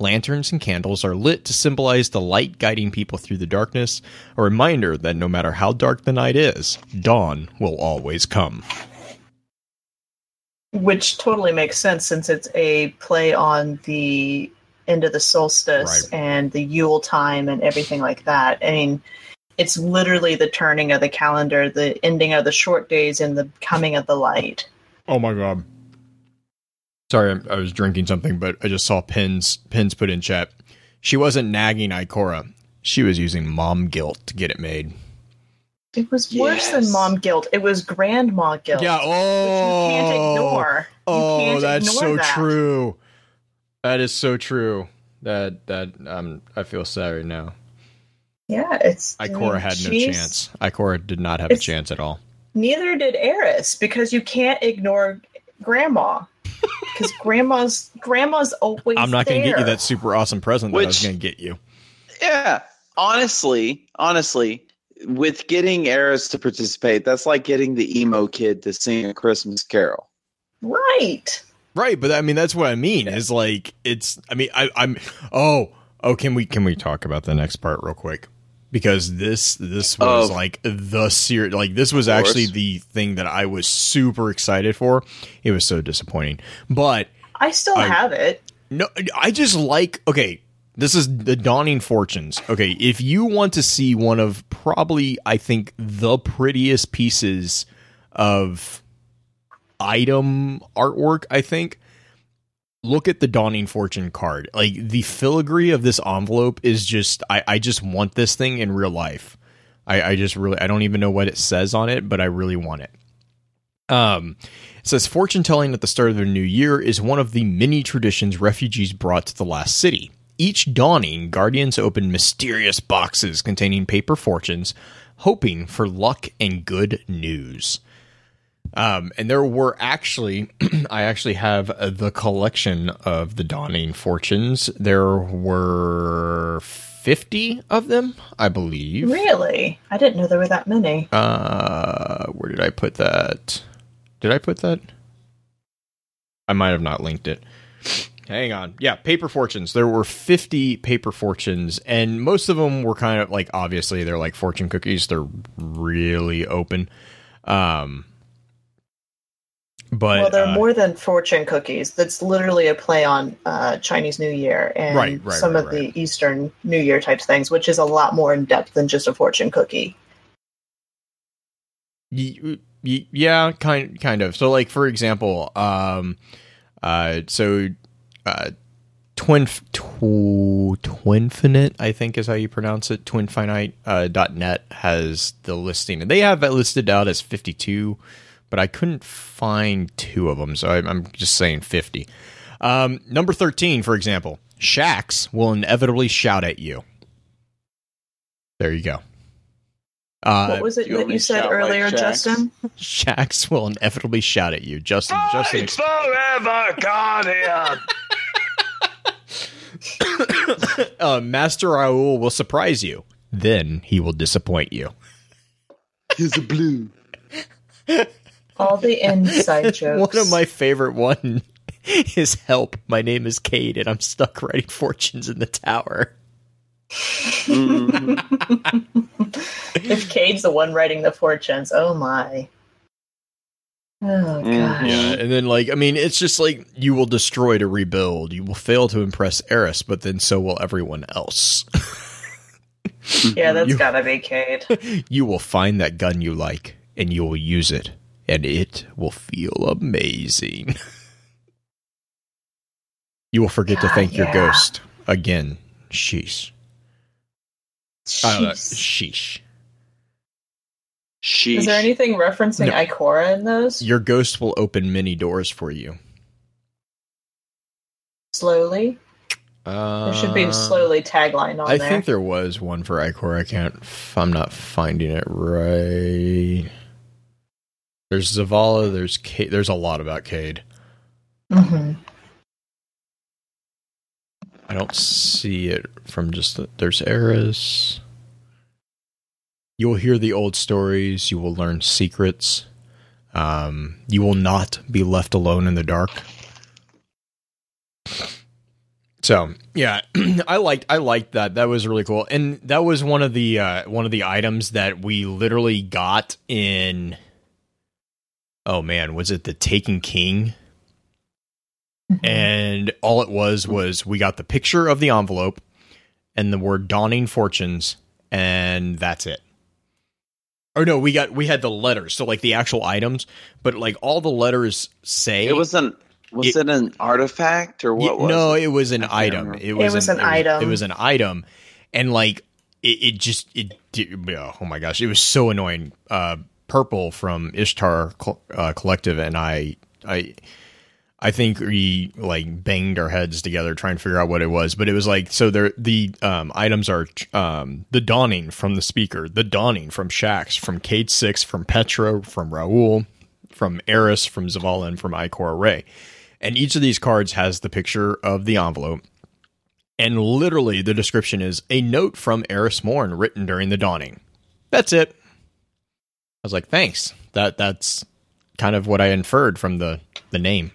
S2: Lanterns and candles are lit to symbolize the light guiding people through the darkness, a reminder that no matter how dark the night is, dawn will always come.
S4: Which totally makes sense since it's a play on the end of the solstice
S2: Right.
S4: and the Yule time and everything like that. I mean, it's literally the turning of the calendar, the ending of the short days, and the coming of the light.
S2: Oh my god. Sorry, I I was drinking something, but I just saw Pins Pins put in chat. She wasn't nagging Ikora. She was using mom guilt to get it made.
S4: It was worse than mom guilt. It was grandma guilt.
S2: Yeah,
S4: Which
S2: oh.
S4: you can't ignore. You
S2: Oh,
S4: can't
S2: that's
S4: ignore
S2: so
S4: that.
S2: true. That is so true. That that um I feel sad right now.
S4: Yeah, it's I mean,
S2: had no chance. Ikora did not have a chance at all.
S4: Neither did Eris because you can't ignore grandma. Because grandma's grandma's always.
S2: I'm not going to get you that super awesome present that I was going to get you.
S3: Yeah, honestly, honestly, with getting Eris to participate, that's like getting the emo kid to sing a Christmas Carol.
S4: right.
S2: Right, but I mean that's what I mean. Is like it's. I mean I, I'm. Oh, oh. Can we can we talk about the next part real quick? Because this this was
S3: Of
S2: like the series. Like this was
S3: course.
S2: actually the thing that I was super excited for. It was so disappointing, but
S4: I still
S2: I-
S4: have it.
S2: No, I just like okay. This is the Dawning Fortunes. Okay, if you want to see one of probably I think the prettiest pieces of item artwork, I think look at the Dawning Fortune card. Like the filigree of this envelope is just I I just want this thing in real life. I I just really I don't even know what it says on it, but I really want it. Um, it says fortune telling at the start of the new year is one of the many traditions refugees brought to the last city. Each dawning, guardians open mysterious boxes containing paper fortunes, hoping for luck and good news. Um, and there were actually, I actually have uh, the collection of the dawning fortunes. There were 50 of them, I believe.
S4: Really? I didn't know there were that many.
S2: Uh, where did I put that? Did I put that? I might have not linked it. Hang on. Yeah, paper fortunes. There were 50 paper fortunes, and most of them were kind of like obviously they're like fortune cookies. They're really open. Um, But
S4: well, they're
S2: uh,
S4: more than fortune cookies. That's literally a play on uh, Chinese New Year and
S2: Right, right,
S4: some
S2: right,
S4: of the Eastern New Year type things, which is a lot more in depth than just a fortune cookie.
S2: Yeah, kind kind of. So like for example, um uh so uh twin tw- twinfinite I think is how you pronounce it. Twinfinite uh, dot net has the listing. And they have it listed out as 52, but I couldn't find two of them, so I, I'm just saying 50. Um, number 13, for example, Shaxx will inevitably shout at you. There you go. Uh,
S4: what was it
S3: you
S4: that you said
S3: shout like
S4: earlier,
S3: Shaxx?
S4: Justin?
S2: Shaxx will inevitably shout at you. Justin, Justin,
S6: forever, Guardian.
S2: uh, Master Rahool will surprise you. Then he will disappoint you.
S3: He's a blue.
S4: All the inside jokes.
S2: One of my favorite one is help. My name is Cayde, and I'm stuck writing fortunes in the tower.
S4: if Cayde's the one writing the fortunes, oh my. Oh gosh.
S3: Mhm.
S2: Yeah, and then like I mean, it's just like you will destroy to rebuild. You will fail to impress Eris, but then so will everyone else.
S4: Yeah, that's
S2: You-
S4: gotta be Cayde.
S2: you will find that gun you like, and you will use it, and it will feel amazing. you will forget to
S4: God,
S2: thank your ghost again. Sheesh. I don't know.
S4: Jeez.
S2: Sheesh.
S3: Sheesh.
S4: Is there anything referencing
S2: No.
S4: Ikora in those?
S2: Your ghost will open many doors for you.
S4: Slowly?
S2: Uh,
S4: There should be a slowly tagline on
S2: I
S4: there.
S2: I think there was one for Ikora. I can't. f- I'm not finding it right. There's Zavala. There's Cayde. There's a lot about Cayde.
S4: Mhm.
S2: I don't see it from just the, there's Eris. You will hear the old stories. You will learn secrets. Um, you will not be left alone in the dark. So yeah, I liked I liked that. That was really cool, and that was one of the uh, one of the items that we literally got in. Oh man, was it the Taken King? and all it was was we got the picture of the envelope and the word dawning fortunes and that's it or no we got we had the letters so like the actual items but like all the letters say
S3: It was an was
S2: It-
S3: it, an artifact or what
S2: Yeah,
S3: was
S2: no
S3: it?
S2: it was an item it was,
S4: was an item.
S2: it was an item and like it, it just it did- oh my gosh it was so annoying uh purple from ishtar uh, collective and i i I think we like banged our heads together trying to figure out what it was, but it was like so. There, the um, items are um, the dawning from the speaker, the dawning from Shaxx, from Cayde Six, from Petra, from Rahool, from Eris, from Zavala, and from Ikora Rey. And each of these cards has the picture of the envelope, and literally the description is a note from Eris Morn written during the dawning. That's it. I was like, thanks. That that's kind of what I inferred from the the name.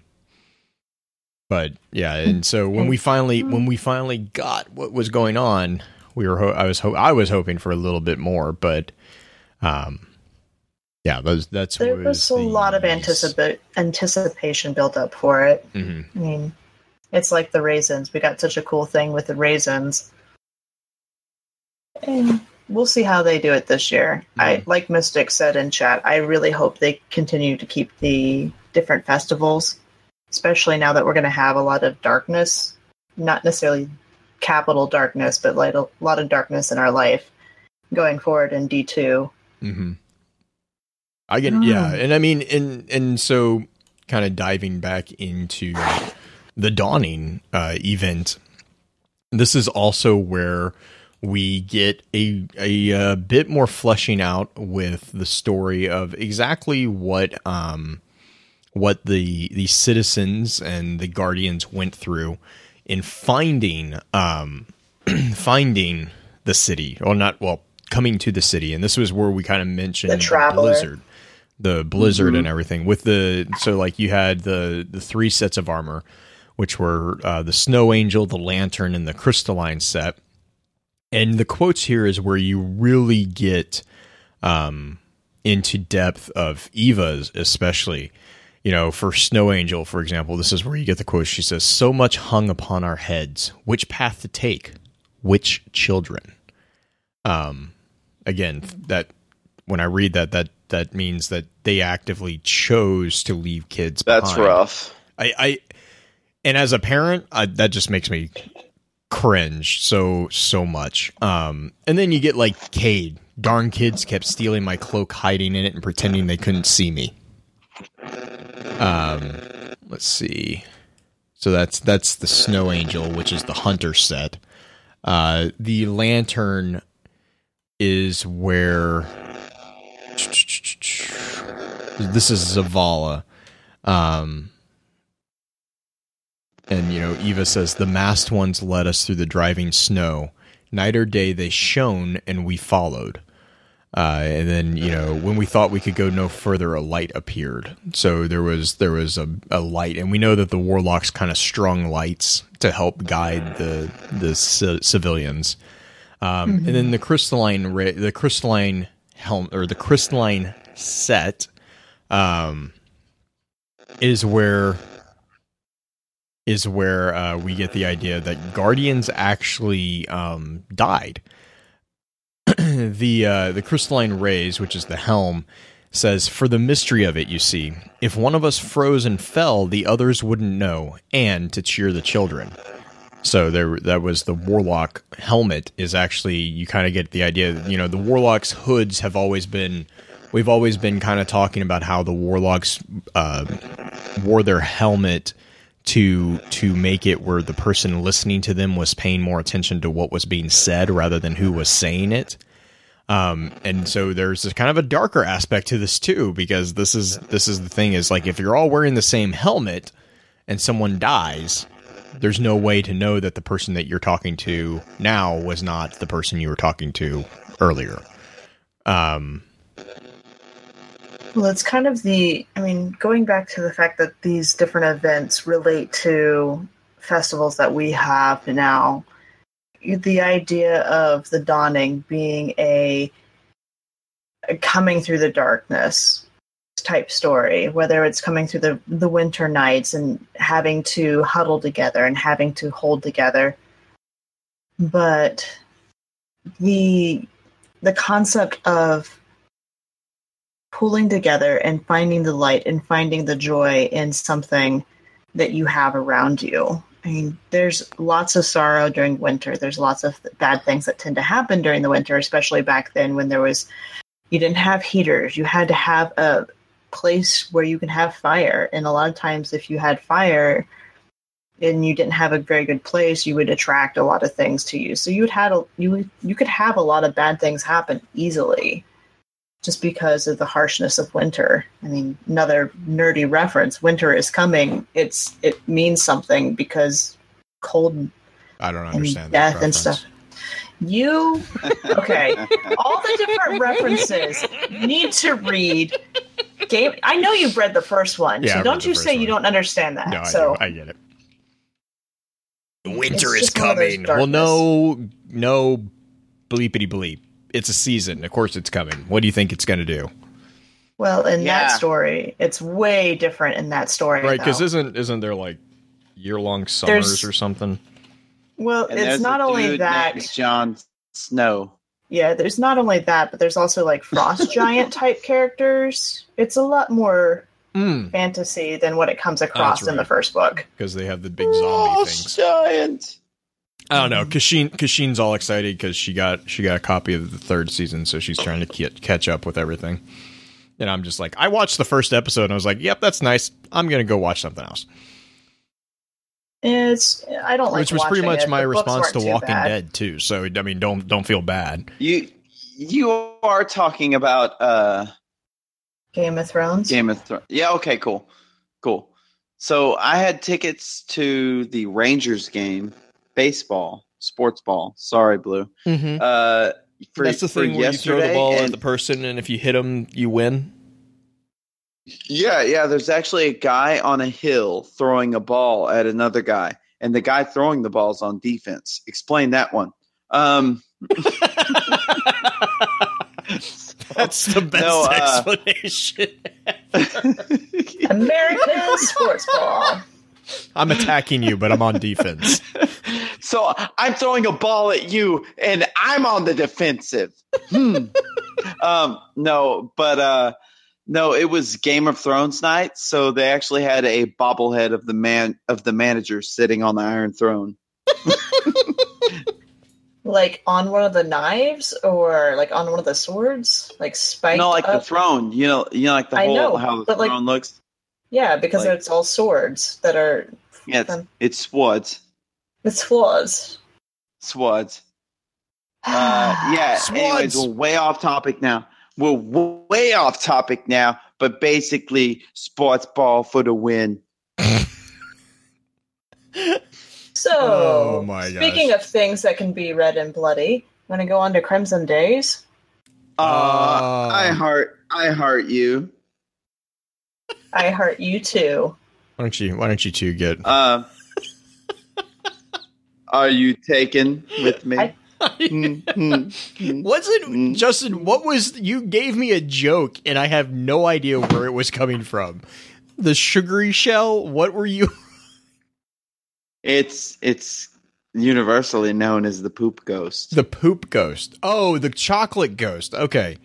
S2: But yeah, and so when we finally when we finally got what was going on, we were ho- I was ho- I was hoping for a little bit more, but um, yeah, those that's
S4: There was a lot of anticipa- anticipation built up for it.
S2: hmm
S4: I mean, it's like the raisins. We got such a cool thing with the raisins. And we'll see how they do it this year. I like Mystic said in chat, I really hope they continue to keep the different festivals, especially now that we're going to have a lot of darkness, not necessarily capital darkness, but like a lot of darkness in our life going forward in D2.
S2: hmm I get yeah, and I mean, and and so kind of diving back into the dawning uh, event. This is also where we get a a, uh bit more fleshing out with the story of exactly what um what the the citizens and the guardians went through in finding um finding the city. Or not well coming to the city. And this was where we kind of mentioned
S4: The
S2: blizzard the blizzard and everything with the so like you had the the three sets of armor which were uh, the snow angel the lantern and the crystalline set and the quotes here is where you really get um into depth of eva's especially you know, for Snow Angel, for example, this is where you get the quote. She says, "So much hung upon our heads. Which path to take? Which children?" Um, again, that when I read that, that that means that they actively chose to leave kids.
S3: That's
S2: behind.
S3: rough.
S2: I, I and as a parent, I, that just makes me cringe so so much. Um, and then you get like Cayde. Darn kids kept stealing my cloak, hiding in it, and pretending they couldn't see me. Um, let's see. So that's that's the Snow Angel, which is the hunter set. Uh, the lantern is where this is Zavala. Um, and you know, Eva says the masked ones led us through the driving snow. Night or day they shone, and we followed. Uh, and then you know, when we thought we could go no further, a light appeared. So there was there was a, a light, and we know that the warlocks kind of strung lights to help guide the the c- civilians. Um, And then the crystalline ra- the crystalline helm or the crystalline set um, is where is where uh, we get the idea that guardians actually um, died. the uh, the crystalline rays, which is the helm, says, "For the mystery of it, you see, if one of us froze and fell, the others wouldn't know, and to cheer the children." So there, that was the warlock helmet. Is actually you kind of get the idea. That, you know, the warlocks' hoods have always been. We've always been kind of talking about how the warlocks uh, wore their helmet to to make it where the person listening to them was paying more attention to what was being said rather than who was saying it. Um, and so there's this kind of a darker aspect to this too, because this is this is the thing is like if you're all wearing the same helmet and someone dies, there's no way to know that the person that you're talking to now was not the person you were talking to earlier. Um,
S4: Well, it's kind of the, I mean, going back to the fact that these different events relate to festivals that we have now, the idea of the dawning being a, a coming through the darkness type story, whether it's coming through the, the winter nights and having to huddle together and having to hold together. But the the concept of pulling together and finding the light and finding the joy in something that you have around you. I mean, there's lots of sorrow during winter. There's lots of bad things that tend to happen during the winter, especially back then when there was, you didn't have heaters. You had to have a place where you can have fire. And a lot of times, if you had fire and you didn't have a very good place, you would attract a lot of things to you. So you would had a, you you could have a lot of bad things happen easily just because of the harshness of winter. I mean, another nerdy reference: winter is coming. It's it means something because cold and
S2: I don't
S4: and
S2: understand that
S4: death and stuff. You okay? All the different references need to read. Game. I know you've read the first one,
S2: Yeah,
S4: so
S2: read
S4: don't you
S2: first
S4: say you don't understand that.
S2: No, I,
S4: so
S2: do. I get it. Winter
S4: It's
S2: is
S4: just one of those
S2: coming. Well, no, no, bleepity bleep. It's a season. Of course, it's coming. What do you think it's going to do?
S4: well, in
S3: Yeah.
S4: that story, it's way different in that story.
S2: Right? Because isn't isn't there like year long summers
S4: There's-
S2: or something?
S4: well,
S3: And
S4: it's not
S3: a
S4: only
S3: dude
S4: that.
S3: Jon Snow.
S4: Yeah, there's not only that, but there's also like frost giant type characters. It's a lot more
S2: Mm,
S4: fantasy than what it comes across in the first book.
S2: because they have the big zombie
S3: Frost
S2: things.
S3: giant.
S2: I don't know. Kashin Kashin's all excited because she got she got a copy of the third season, so she's trying to get, catch up with everything. And I'm just like, I watched the first episode, and I was like, "Yep, that's nice. I'm gonna go watch something else."
S4: It's I don't like
S2: Which was pretty much
S4: it.
S2: my
S4: The
S2: response to Walking
S4: bad.
S2: Dead too. So I mean, don't don't feel bad.
S3: You you are talking about uh
S4: Game of Thrones.
S3: Game of Thrones. Yeah, okay, cool. Cool. So I had tickets to the Rangers game, baseball, sports ball. Sorry, Blue.
S2: Mm-hmm.
S3: Uh for,
S2: That's the
S3: for
S2: thing where you throw the
S3: yesterday,
S2: ball at the person, and if you hit them, you win.
S3: Yeah, yeah. There's actually a guy on a hill throwing a ball at another guy, and the guy throwing the ball's on defense. Explain that one. Um,
S2: That's the best
S3: No, uh,
S2: explanation.
S4: American sports ball.
S2: I'm attacking you, but I'm on defense.
S3: so I'm throwing a ball at you, and I'm on the defensive. Hmm. um, no, but uh, no, it was Game of Thrones night, so they actually had a bobblehead of the man of the manager sitting on the Iron Throne.
S4: like on one of the knives, or like on one of the swords, like spiked.
S3: No, like the throne. You know, you know, like the
S4: I
S3: whole
S4: know,
S3: how the
S4: but, like-
S3: throne looks.
S4: Yeah, because
S3: like-
S4: it's all swords that are.
S3: Yeah, it's,
S4: um,
S3: it's swords,
S4: It's flaws.
S3: swords. Uh, yeah. Anyways,
S2: Swords.
S3: we're way off topic now. We're w- way off topic now, but basically, sports ball for the win.
S4: So,
S2: Oh my
S4: speaking of things that can be red and bloody, want to go on to Crimson Days?
S3: Uh,
S2: Uh.
S3: I heart, I heart you.
S4: I heart you too.
S2: Why don't you? Why don't you two get?
S3: Uh, are you taken with me?
S4: I-
S3: Hmm, hmm, hmm.
S2: Wasn't
S3: Mm.
S2: Justin? What was you gave me a joke and I have no idea where it was coming from. The sugary shell. What were you?
S3: It's it's universally known as the poop ghost.
S2: The poop ghost. Oh, the chocolate ghost. Okay,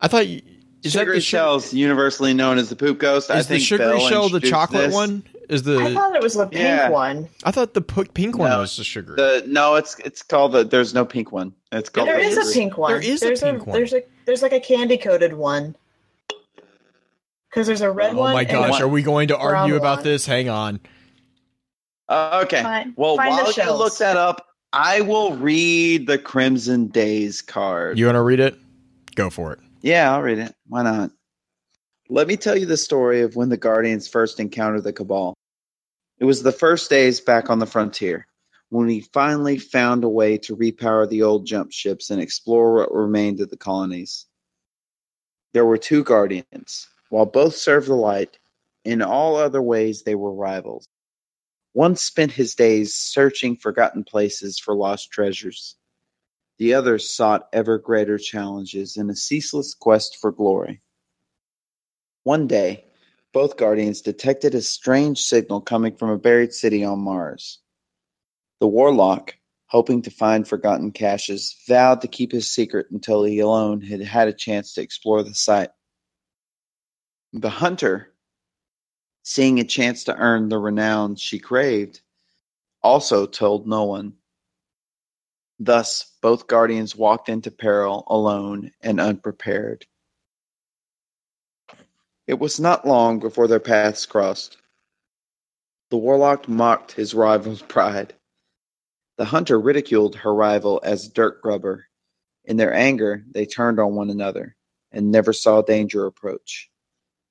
S2: I thought. You, is
S3: Sugar
S2: that the su-
S3: shell's universally known as the poop ghost. I
S2: Is the
S3: think
S2: sugary
S3: Bell
S2: shell the chocolate
S3: this.
S2: one? Is the I
S4: thought it was the pink
S3: Yeah.
S4: one.
S2: I thought the pink one
S3: No,
S2: was the sugar.
S3: The no, it's it's called the. There's no pink one. It's called.
S4: There
S3: the
S4: is a pink one.
S2: There is a
S4: there's
S2: pink one.
S4: There's a there's like a candy coated one. Because there's a red
S2: oh
S4: one.
S2: my gosh, are we going to argue about
S4: one.
S2: this? Hang on.
S3: Uh, okay.
S4: Fine-
S3: Well,
S4: find the
S3: while you look that up, I will read the Crimson Days card.
S2: You want to read it? Go for it.
S3: Yeah, I'll read it. Why not? Let me tell you the story of when the Guardians first encountered the Cabal. It was the first days back on the frontier, when we finally found a way to repower the old jump ships and explore what remained of the colonies. There were two Guardians. While both served the light, in all other ways they were rivals. One spent his days searching forgotten places for lost treasures. The other sought ever greater challenges in a ceaseless quest for glory. One day, both guardians detected a strange signal coming from a buried city on Mars. The warlock, hoping to find forgotten caches, vowed to keep his secret until he alone had had a chance to explore the site. The hunter, seeing a chance to earn the renown she craved, also told no one. Thus, both guardians walked into peril alone and unprepared. It was not long before their paths crossed. The warlock mocked his rival's pride. The hunter ridiculed her rival as dirt grubber. In their anger, they turned on one another and never saw danger approach.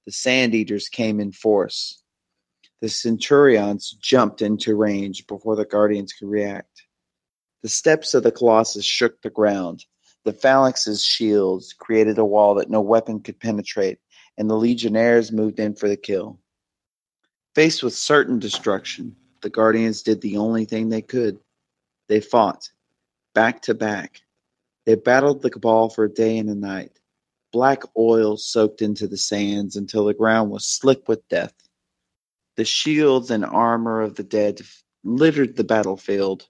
S3: The sand eaters came in force. The centurions jumped into range before the guardians could react. The steps of the Colossus shook the ground. The phalanx's shields created a wall that no weapon could penetrate, and the legionnaires moved in for the kill. Faced with certain destruction, the Guardians did the only thing they could. They fought, back to back. They battled the Cabal for a day and a night. Black oil soaked into the sands until the ground was slick with death. The shields and armor of the dead littered the battlefield,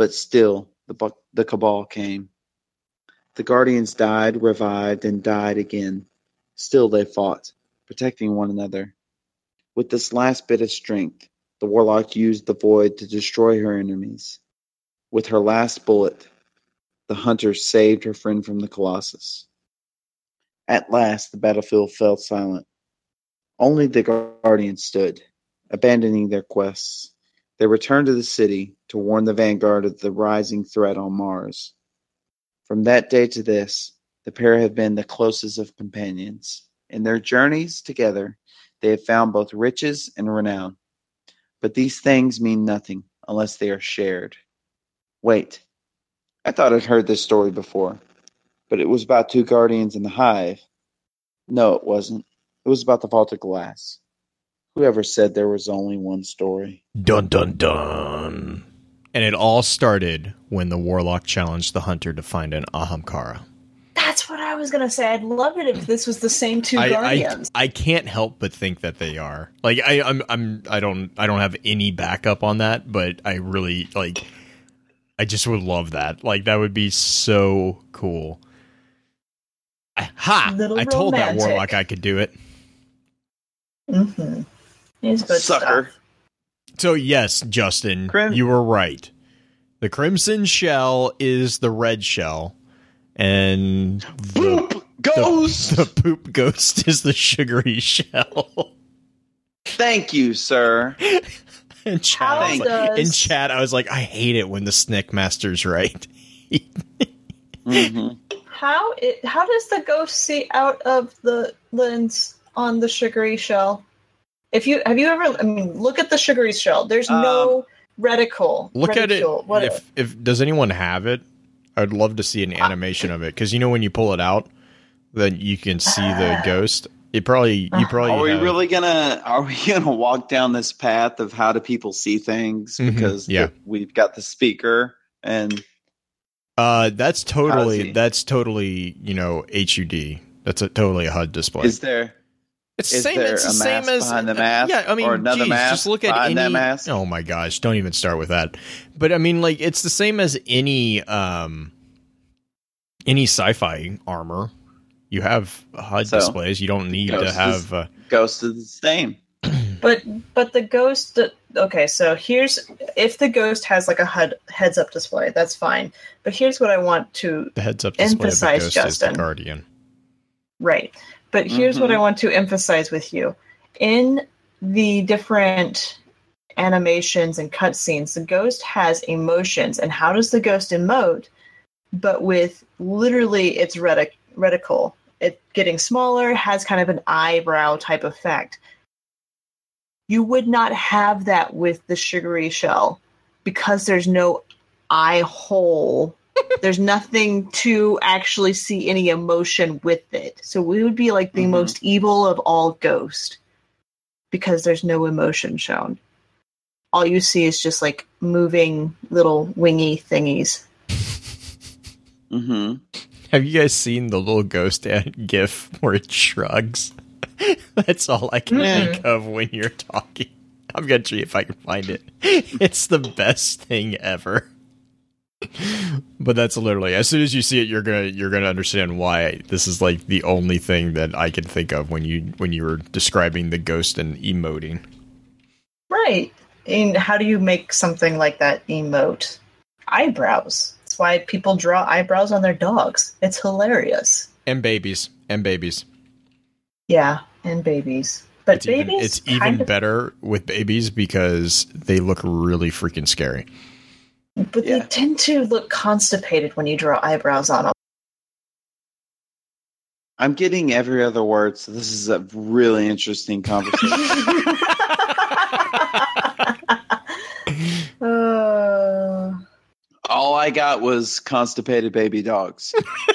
S3: but still the, the Cabal came. The Guardians died, revived, and died again. Still they fought, protecting one another. With this last bit of strength, the Warlock used the Void to destroy her enemies. With her last bullet, the Hunter saved her friend from the Colossus. At last, the battlefield fell silent. Only the Guardians stood, abandoning their quests. They returned to the city to warn the vanguard of the rising threat on Mars. From that day to this, the pair have been the closest of companions. In their journeys together, they have found both riches and renown. But these things mean nothing unless they are shared. Wait, I thought I'd heard this story before, but it was about two guardians in the hive. No, it wasn't. It was about the vault of glass. Whoever said there was only one story?
S2: Dun dun dun. And it all started when the warlock challenged the hunter to find an Ahamkara.
S4: That's what I was gonna say I'd love it if this was the same two
S2: I, I
S4: guardians.
S2: I can't help but think that they are. Like I I'm I'm I don't I don't have any backup on that, but I really like I just would love that. Like that would be so cool. I- Ha!
S4: Little
S2: I told that warlock I could do it.
S4: mm-hmm. He's good
S3: Sucker.
S4: stuff.
S2: So yes, Justin,
S3: Crim-
S2: you were right. The crimson shell is the red shell, and the,
S3: Ghost!
S2: the poop ghost is the sugary shell.
S3: Thank you, sir.
S2: in, chat, I was like-
S4: does-
S2: in chat, I was like, I hate it when the Snick Master's right.
S3: hmm
S4: How it? How does the ghost see out of the lens on the sugary shell? If you have you ever, I mean, look at the sugary shell. There's no reticle.
S2: Look at it.
S4: what-
S2: If if does anyone have it? I'd love to see an animation of it because you know when you pull it out, then you can see the ghost. It probably you probably
S3: Are we
S2: have-
S3: really gonna? Are we gonna walk down this path of how do people see things?
S2: Mhm,
S3: Because
S2: yeah.
S3: the- we've got the speaker, and
S2: Uh, that's totally that's totally you know HUD. That's a totally a HUD display.
S3: is there?
S2: It's
S3: is there
S2: it's
S3: a
S2: the same as
S3: behind the mask
S2: Yeah, I mean,
S3: or another
S2: geez,
S3: mask
S2: just look at
S3: behind
S2: any.
S3: that mask?
S2: Oh my gosh! Don't even start with that. But I mean, like it's the same as any um any sci-fi armor. You have HUD
S3: So,
S2: displays. You don't need to
S3: Ghost is-
S2: have. Uh,
S3: Ghost is the same.
S4: But but the ghost. Okay, so here's if the ghost has like a HUD heads up display, that's fine. But here's what I want to
S2: the heads up display of the
S4: Emphasize,
S2: ghost is the
S4: Justin.
S2: guardian.
S4: Right. But here's what
S3: Mhm.
S4: I want to emphasize with you. In the different animations and cutscenes, the ghost has emotions. And how does the ghost emote? But with literally its retic- reticle. It getting smaller has kind of an eyebrow type effect. You would not have that with the sugary shell because there's no eye hole there's nothing to actually see any emotion with it. So we would be like the
S3: Mhm.
S4: most evil of all ghosts because there's no emotion shown. All you see is just like moving little wingy thingies.
S3: hmm
S2: Have you guys seen the little ghost ad gif where it shrugs? That's all I can
S4: Mm-mm.
S2: think of when you're talking. I'm gonna see if I can find it. It's the best thing ever. But that's literally as soon as you see it, you're gonna you're gonna understand why this is like the only thing that I can think of when you when you were describing the ghost and emoting.
S4: Right. And how do you make something like that emote? Eyebrows. That's why people draw eyebrows on their dogs. It's hilarious.
S2: And babies. And babies.
S4: Yeah, and babies. But
S2: It's
S4: babies
S2: even it's even
S4: kind of-
S2: better with babies because they look really freaking scary.
S4: But they tend to look constipated when you draw eyebrows on them.
S3: I'm getting every other word, so this is a really interesting conversation.
S4: uh,
S3: All I got was constipated baby dogs.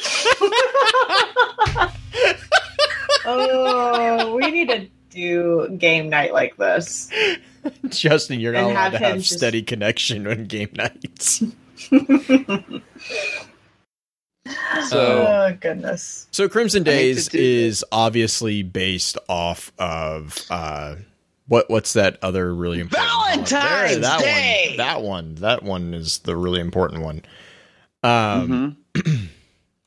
S4: oh, we need to do game night like this.
S2: Justin, you're not
S4: And
S2: allowed
S4: have
S2: to have
S4: just-
S2: steady connection on game nights.
S3: So
S4: oh goodness.
S2: So Crimson Days
S3: to do
S2: is obviously based off of uh what what's that other really important one?
S3: Valentine's
S2: There, that
S3: Day!
S2: one that one that one is the really important one. Um
S3: Mhm.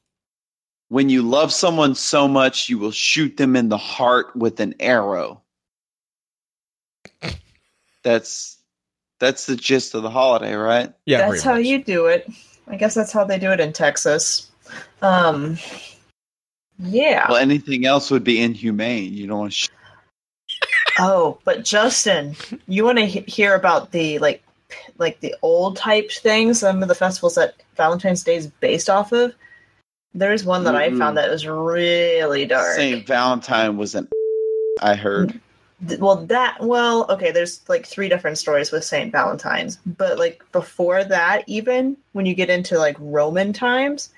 S3: when you love someone so much, you will shoot them in the heart with an arrow. That's that's the gist of the holiday, right?
S2: yeah,
S4: that's how
S2: much.
S4: you do it. I guess that's how they do it in Texas. Um Yeah.
S3: Well, anything else would be inhumane. You don't want to. Sh-
S4: Oh, but Justin, you want to he- hear about the like, p- like the old type things? Some of the festivals that Valentine's Day is based off of. There's one that I
S3: Mm-mm.
S4: found that was really dark.
S3: Saint Valentine was an. I heard.
S4: Well, that well, okay. There's like three different stories with Saint Valentine's, but like before that, even when you get into like Roman times,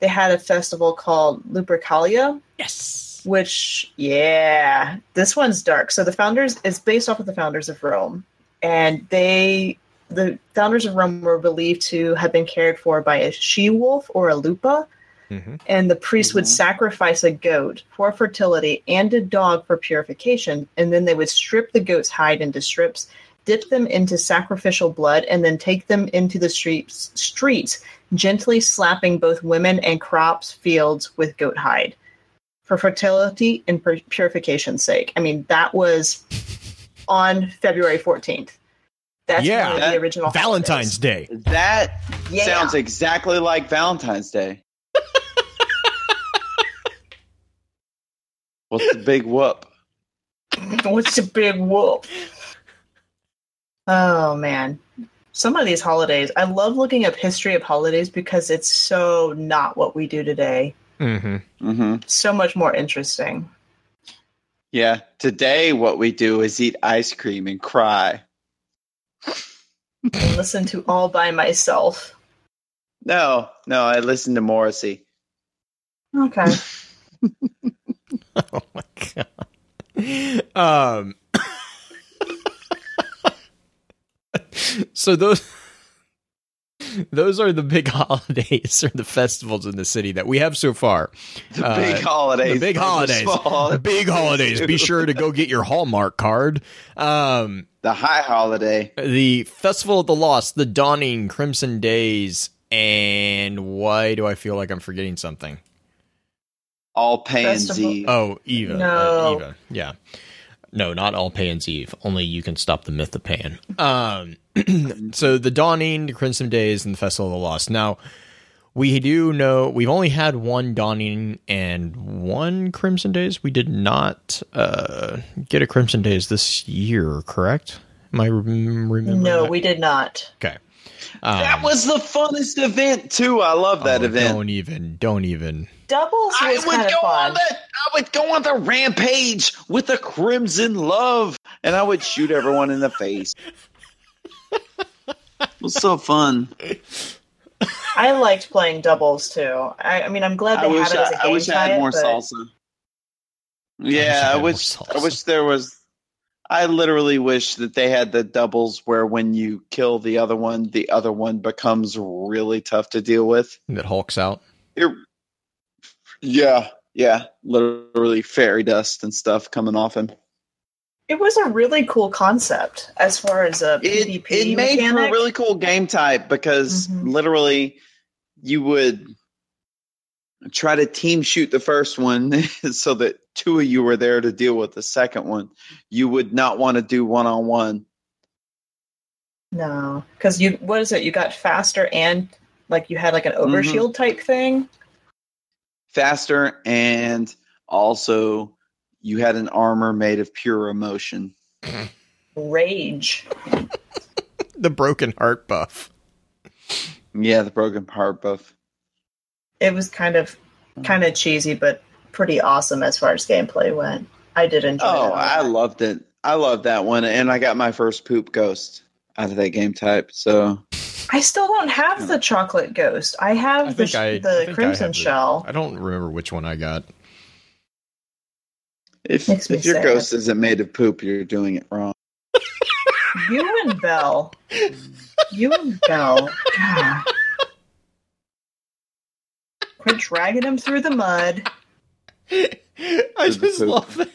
S4: they had a festival called Lupercalia,
S2: Yes.
S4: which yeah this one's dark so the founders is based off of the founders of rome and they the founders of rome were believed to have been cared for by a she wolf or a lupa
S2: Mhm.
S4: and the priest would
S3: Mhm.
S4: sacrifice a goat for fertility and a dog for purification, and then they would strip the goat's hide into strips, dip them into sacrificial blood, and then take them into the streets, streets gently slapping both women and crops fields with goat hide for fertility and pur- purification's sake. I mean, that was on February 14th. That's
S2: Yeah.
S4: one of
S3: That-
S4: the original
S2: Valentine's
S4: holidays.
S2: Day.
S3: That
S4: Yeah.
S3: sounds exactly like Valentine's Day. What's the big whoop?
S4: What's the big whoop? Oh man. Some of these holidays, I love looking up history of holidays because it's so not what we do today.
S2: Mm-hmm.
S3: hmm
S4: So much more interesting.
S3: Yeah. Today, what we do is eat ice cream and cry.
S4: And listen to all by myself.
S3: No, no, I listen to Morrissey.
S4: Okay.
S2: Oh my god. Um. so those those are the big holidays or the festivals in the city that we have so far.
S3: The
S2: Uh,
S3: big holidays.
S2: the big holidays. The big holidays. Be sure to go get your Hallmark card. Um,
S3: The high holiday.
S2: the Festival of the Lost, the Dawning, Crimson Days, and why do I feel like I'm forgetting something?
S3: All Pan's
S4: Festival-
S3: Eve.
S2: Oh, Eva. uh, Eva. Yeah. No, not all Pan's Eve. Only you can stop the myth of Pan. Um, so the Dawning, the Crimson Days, and the Festival of the Lost. Now, we do know we've only had one Dawning and one Crimson Days. We did not uh, get a Crimson Days this year, correct? Am I rem- remembering?
S4: no,
S2: that?
S4: we did not.
S2: Okay.
S3: that
S2: Um,
S3: was the funnest event too. I love that
S2: oh,
S3: event.
S2: Don't even. Don't even.
S4: Doubles
S3: I
S4: was
S3: would
S4: kind of
S3: go on the I would go on the rampage with a crimson love, and I would shoot everyone in the face. it was so fun.
S4: I liked playing doubles too. I, I mean, I'm glad
S3: I
S4: they
S3: wish
S4: had it as a
S3: I,
S4: game
S3: I wish I had more
S4: but
S3: salsa.
S2: wish I
S3: Yeah, I
S2: more
S3: wish I wish there was. I literally wish that they had the doubles where when you kill the other one, the other one becomes really tough to deal with.
S2: That hulks out.
S3: It, yeah, yeah, literally fairy dust and stuff coming off him.
S4: it was a really cool concept as far as a
S3: It,
S4: PvP
S3: it made for a really cool game type because
S4: Mhm.
S3: literally you would try to team shoot the first one so that two of you were there to deal with the second one. You would not want to do one on one.
S4: No, because you what is it? You got faster and like you had like an
S3: Mm-hmm.
S4: type thing.
S3: Faster and also you had an armor made of pure emotion.
S4: Rage.
S2: The broken heart buff.
S3: Yeah, the broken heart buff.
S4: It was kind of kind of cheesy, but pretty awesome as far as gameplay went. I did enjoy.
S3: Oh,
S4: it.
S3: I loved it. I loved that one, and I got my first poop ghost out of that game type. So
S4: I still don't have the chocolate ghost. I have
S2: I
S4: the
S2: I- I
S4: the
S2: I
S4: crimson
S2: have the-
S4: shell.
S2: I don't remember which one I got.
S3: if if your
S4: sad.
S3: ghost isn't made of poop, you're doing it wrong.
S4: You and Belle. You and Belle. God. Quit dragging him through the mud.
S2: I just love that.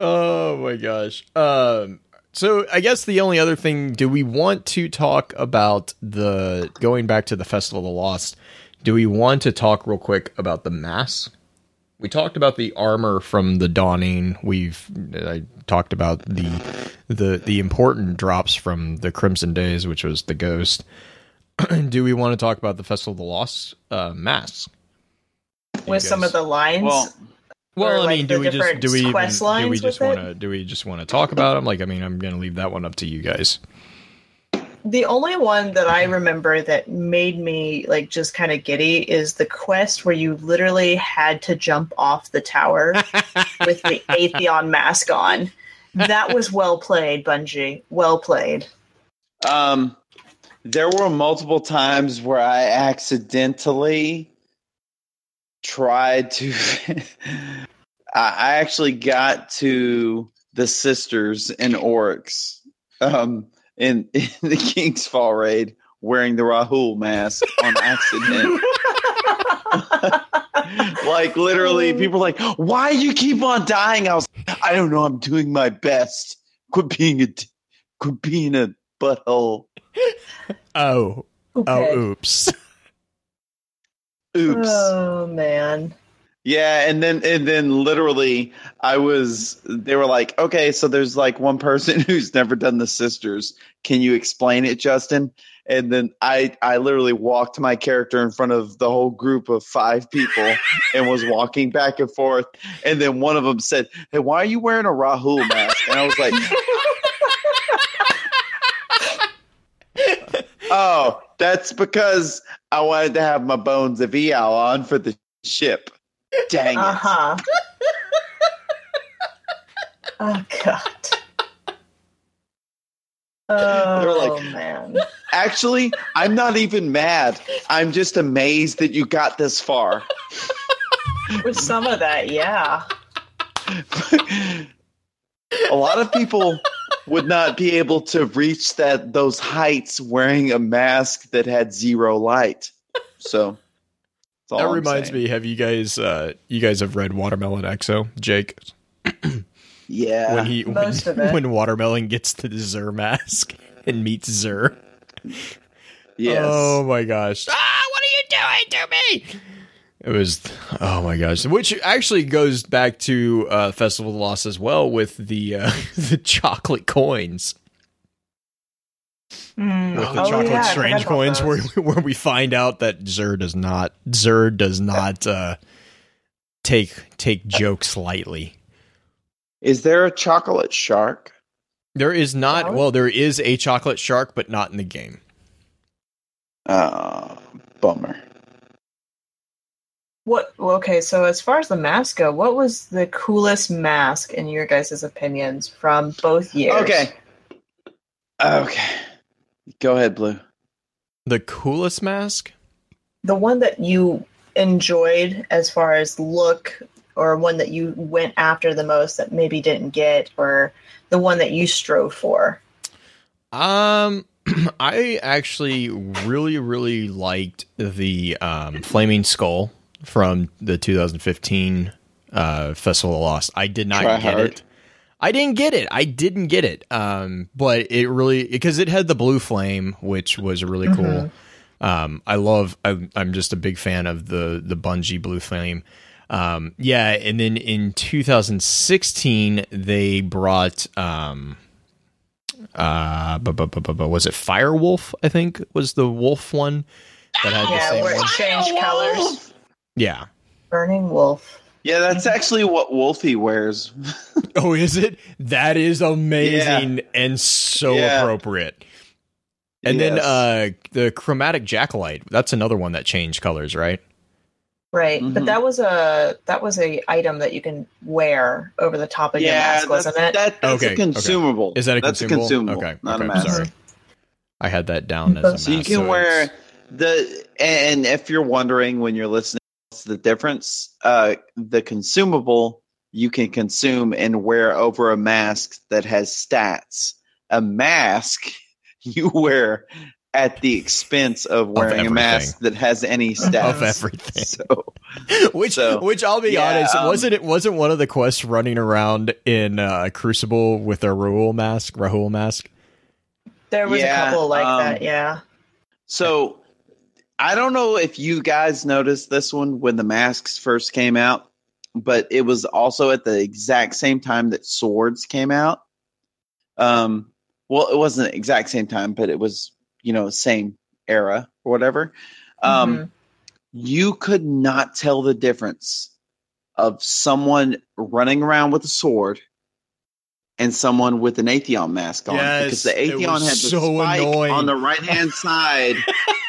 S2: Oh my gosh. Um so I guess the only other thing do we want to talk about the going back to the Festival of the Lost? Do we want to talk real quick about the mask? We talked about the armor from the dawning. We've I talked about the the the important drops from the Crimson Days, which was the ghost. do we want to talk about the Festival of the Lost uh masks?
S4: with some of the lines.
S3: Well,
S2: Well,
S4: or,
S2: I
S4: like,
S2: mean, do we just do we even, do we just want to do we just want to talk about them? Like, I mean, I'm going to leave that one up to you guys.
S4: the only one that I remember that made me like just kind of giddy is the quest where you literally had to jump off the tower with the Atheon mask on. That was well played, Bungie. Well played.
S3: um, there were multiple times where I accidentally tried to. I I actually got to the sisters in Oryx, um, in, in the King's Fall raid wearing the Rahool mask on accident. like literally, people are like, "Why you keep on dying?" I was, I don't know. I'm doing my best. Quit being a, quit being a butthole.
S2: Oh,
S4: Okay.
S2: oh, oops.
S3: Oops.
S4: Oh man.
S3: Yeah, and then and then literally I was they were like, "Okay, so there's like one person who's never done the sisters. Can you explain it, Justin?" And then I I literally walked my character in front of the whole group of 5 people and was walking back and forth and then one of them said, "Hey, why are you wearing a Rahool mask?" And I was like, "Oh, that's because I wanted to have my Bones of Eao on for the ship." Dang it.
S4: Uh huh. oh god. Oh
S3: like-
S4: man.
S3: Actually, I'm not even mad. I'm just amazed that you got this far.
S4: With some of that, yeah.
S3: a lot of people would not be able to reach that those heights wearing a mask that had zero light. So that's all
S2: that
S3: I'm
S2: reminds
S3: saying.
S2: me. Have you guys? Uh, you guys have read Watermelon Exo, Jake?
S3: Yeah.
S2: when he
S4: most
S2: when,
S4: of it.
S2: when Watermelon gets the Xur mask and meets Xur.
S3: yes.
S2: Oh my gosh! Ah, what are you doing to me? It was oh my gosh, which actually goes back to uh, Festival of the Lost as well with the uh, the chocolate coins,
S4: Mm.
S2: with the
S4: Oh,
S2: chocolate
S4: yeah,
S2: strange coins, where where we find out that Xur does not Xur does not uh, take take jokes lightly.
S3: Is there a chocolate shark?
S2: There is not
S4: Well-
S2: well, there is a chocolate shark, but not in the game.
S3: Oh, bummer.
S4: What? well, Okay, so as far as the mask go, what was the coolest mask in your guys' opinions from both years?
S3: Okay. Okay. Go ahead, Blue.
S2: The coolest mask?
S4: the one that you enjoyed as far as look, or one that you went after the most that maybe didn't get, or the one that you strove for.
S2: Um, I actually really, really liked the um, Flaming Skull from the 2015 uh, Festival of Lost. I did not
S3: Try
S2: get
S3: hard.
S2: it. I didn't get it. I didn't get it. Um, but it really because it had the blue flame, which was really cool. Um, I love. I, I'm just a big fan of the the Bungie blue flame. Um, yeah, and then in 2016 they brought um, uh, bu- bu- bu- bu- bu- was it Firewolf? I think was the wolf one that had the same
S4: where
S2: one.
S4: it changed colors.
S2: Yeah.
S4: Burning Wolf.
S3: Yeah, that's actually what Wolfie wears.
S2: Oh, is it? That is amazing and so
S3: Yeah.
S2: appropriate. And then uh the chromatic jackalite. That's another one that changed colors, right?
S4: Right,
S3: Mhm.
S4: but that was a that was a item that you can wear over the top of your mask, wasn't
S3: that's,
S4: it?
S3: That, that's
S2: Okay,
S3: a consumable.
S2: Is that a
S3: that's
S2: consumable?
S3: a consumable,
S2: okay,
S3: not
S2: okay,
S3: a mask.
S2: Sorry. I had that down as a mask.
S3: So you can wear
S2: it's-
S3: the and if you're wondering when you're listening what's the difference, uh the consumable you can consume and wear over a mask that has stats. A mask you wear at the expense of wearing a mask that has any stats.
S2: Of everything.
S3: So
S2: which
S3: So,
S2: which I'll be
S3: yeah,
S2: honest,
S3: um,
S2: wasn't it wasn't one of the quests running around in uh Crucible with a Rahool mask, Rahool mask?
S4: There was
S3: Yeah,
S4: a couple like
S3: um,
S4: that, yeah.
S3: So I don't know if you guys noticed this one when the masks first came out, but it was also at the exact same time that swords came out. Um, well, it wasn't the exact same time, but it was you know same era or whatever. Um,
S4: Mhm.
S3: you could not tell the difference of someone running around with a sword and someone with an Atheon mask on
S2: Yes,
S3: because the Atheon had the
S2: so
S3: spike
S2: annoying.
S3: on the right hand side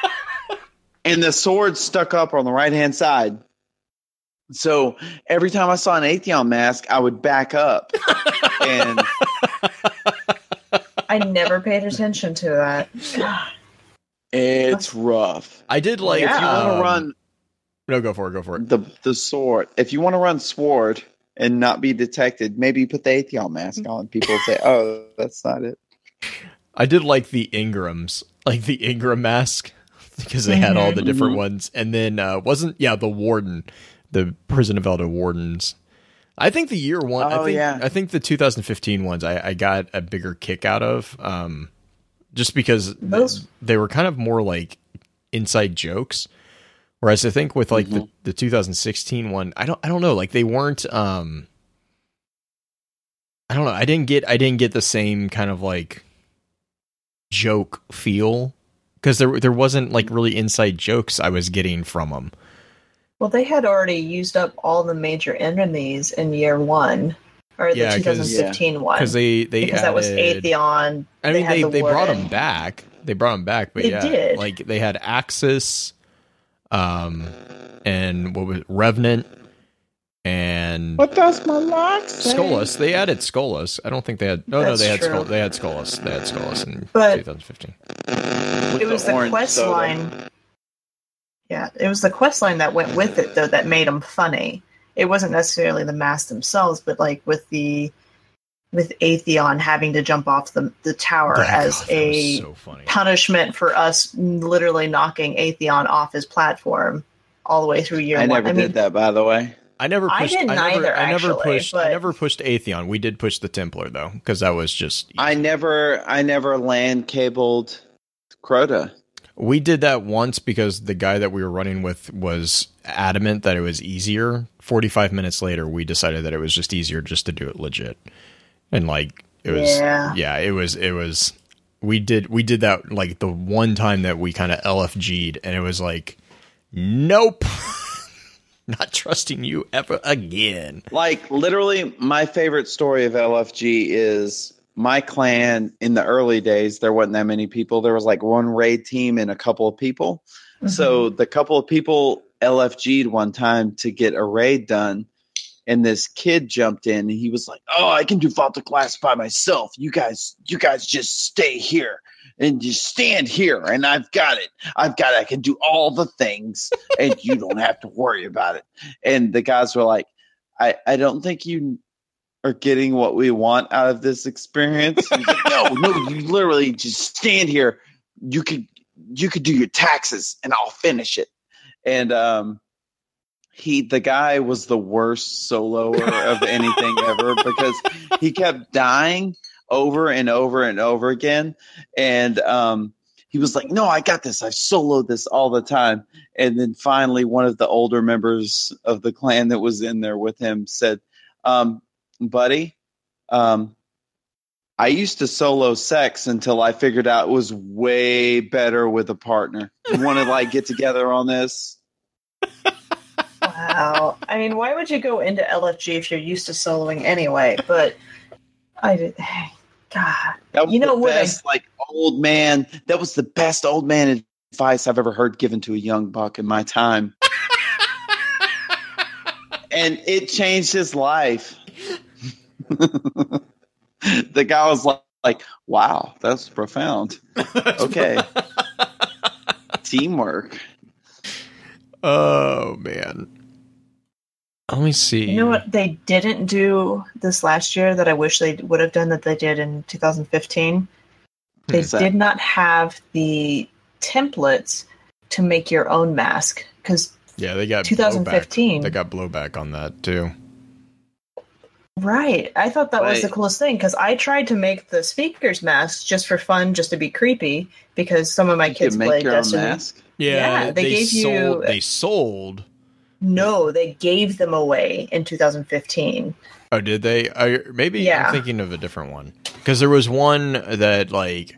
S3: and the sword stuck up on the right hand side. So every time I saw an Atheon mask, I would back up. and
S4: I never paid attention to that.
S3: It's rough.
S2: I did like
S3: if you want
S2: um,
S3: to run
S2: No, go for it, go for it.
S3: the the sword. If you want to run sword and not be detected, maybe you put the Atheon mask on. People say, "Oh, that's not it."
S2: I did like the Ingrams, like the Ingram mask because they had all the different
S3: Mhm.
S2: ones. And then uh, wasn't yeah the warden, the prison of Elder wardens. I think the year one. I
S3: Oh,
S2: think
S3: yeah.
S2: I think the 2015 ones I, I got a bigger kick out of, um, just because
S4: Those-
S2: they were kind of more like inside jokes. Whereas I think with like the, the 2016 one, I don't I don't know, like they weren't um I don't know, I didn't get I didn't get the same kind of like joke feel because there there wasn't like really inside jokes I was getting from them.
S4: Well, they had already used up all the major enemies in year one, or the
S2: Yeah, 'cause-
S4: 2015 one.
S2: Because they they
S4: because that was
S2: added-
S4: Atheon.
S2: I mean,
S4: had
S2: they,
S4: the
S2: they brought them back. They brought them back, but
S4: They
S2: yeah,
S4: did.
S2: like they had Aksis, um, and what was it, Revenant, and
S3: What does my lock say?
S2: Skolas. They added Skolas. I don't think they had. No, no,
S4: That's
S2: they had
S4: true.
S2: Skol, they had Skolas. They had Skolas in
S4: But-
S2: 2015.
S4: It was the,
S3: orange
S4: quest
S3: soda.
S4: line. Yeah, it was the quest line that went with it though that made them funny. It wasn't necessarily the masks themselves, but like with the with Atheon having to jump off the the tower
S2: That-
S4: as
S2: oh,
S4: a
S2: so
S4: punishment for us literally knocking Atheon off his platform all the way through year
S3: I
S4: one.
S3: never
S4: I
S3: did
S4: mean,
S3: that, by the way.
S2: I never
S4: I
S2: pushed.
S4: didn't
S2: never,
S4: either,
S2: I never
S4: actually,
S2: pushed. I never pushed Atheon. We did push the Templar though, because that was just.
S3: I never, I never land cabled Crota.
S2: We did that once because the guy that we were running with was adamant that it was easier. 45 minutes later, we decided that it was just easier just to do it legit. And like it was
S4: Yeah.
S2: yeah, it was it was we did we did that like the one time that we kind of LFG'd and it was like nope. Not trusting you ever again.
S3: Like literally, my favorite story of LFG is my clan. In the early days, there wasn't that many people. There was like one raid team and a couple of people.
S4: Mm-hmm.
S3: So the couple of people LFG'd one time to get a raid done, and this kid jumped in and he was like, "Oh, I can do Vault of Glass by myself. You guys, you guys just stay here and just stand here, and I've got it. I've got it. I can do all the things, and you don't have to worry about it." And the guys were like, "I, I don't think you." Are getting what we want out of this experience? Like, no, no, you literally just stand here. You could you could do your taxes and I'll finish it. And um he the guy was the worst soloer of anything ever because he kept dying over and over and over again. And um he was like, No, I got this. I've soloed this all the time. And then finally one of the older members of the clan that was in there with him said, um, buddy, um I used to solo sex until I figured out it was way better with a partner. You want to like get together on this?
S4: Wow. I mean, why would you go into LFG if you're used to soloing anyway? But I did. God.
S3: That was
S4: You know
S3: the
S4: what I-
S3: like old man. That was the best old man advice I've ever heard given to a young buck in my time. and it changed his life. the guy was like, like, wow, that's profound. Okay. Teamwork.
S2: Oh man. Let me see.
S4: You know what they didn't do this last year that I wish they would have done that they did in 2015?
S3: Hmm. They
S4: did not have the templates to make your own mask because
S2: Yeah, they got
S4: 2015.
S2: Blowback. They got blowback on that too.
S4: Right. I thought that was the coolest thing because I tried to make the speakers mask just for fun, just to be creepy, because some of my
S3: You
S4: kids
S3: can
S4: play
S3: make your own
S4: Destiny.
S3: mask.
S2: Yeah,
S4: Yeah, they gave you-
S2: sold, They sold.
S4: No, they gave them away in 2015.
S2: Oh, did they? I, maybe
S4: Yeah.
S2: I'm thinking of a different one because there was one that like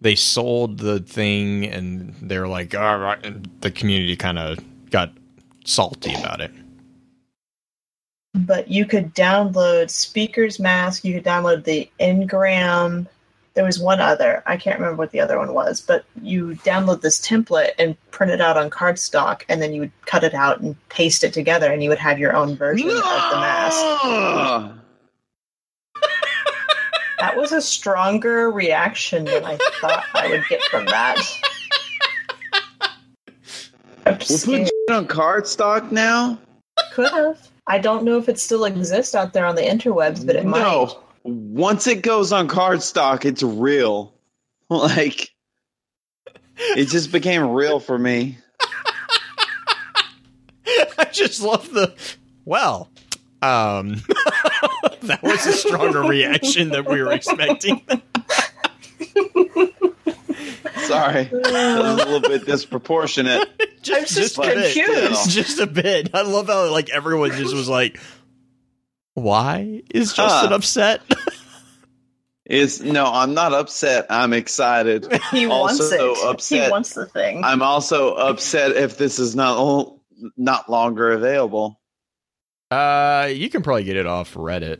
S2: they sold the thing and they're like, all right, and the community kind of got salty about it.
S4: But you could download speakers mask. You could download the Ngram. There was one other. I can't remember what the other one was, but you download this template and print it out on cardstock, and then you would cut it out and paste it together, and you would have your own version of the mask. That was a stronger reaction than I thought I would get from that. I'm
S3: We're putting on cardstock now.
S4: Could have. I don't know if it still exists out there on the interwebs, but it might.
S3: No. Once it goes on cardstock, it's real. Like it just became real for me.
S2: I just love the well. Um, that was a stronger reaction than we were expecting.
S3: Sorry, that was a little bit disproportionate.
S2: just,
S4: I'm just
S2: a bit.
S4: confused.
S2: Just a bit. I love how like everyone just was like, "Why is Justin
S3: Huh.
S2: upset?"
S3: Is no, I'm not upset. I'm excited.
S4: He wants
S3: Also
S4: it.
S3: upset.
S4: He wants the thing.
S3: I'm also upset if this is not not longer available.
S2: Uh, you can probably get it off Reddit.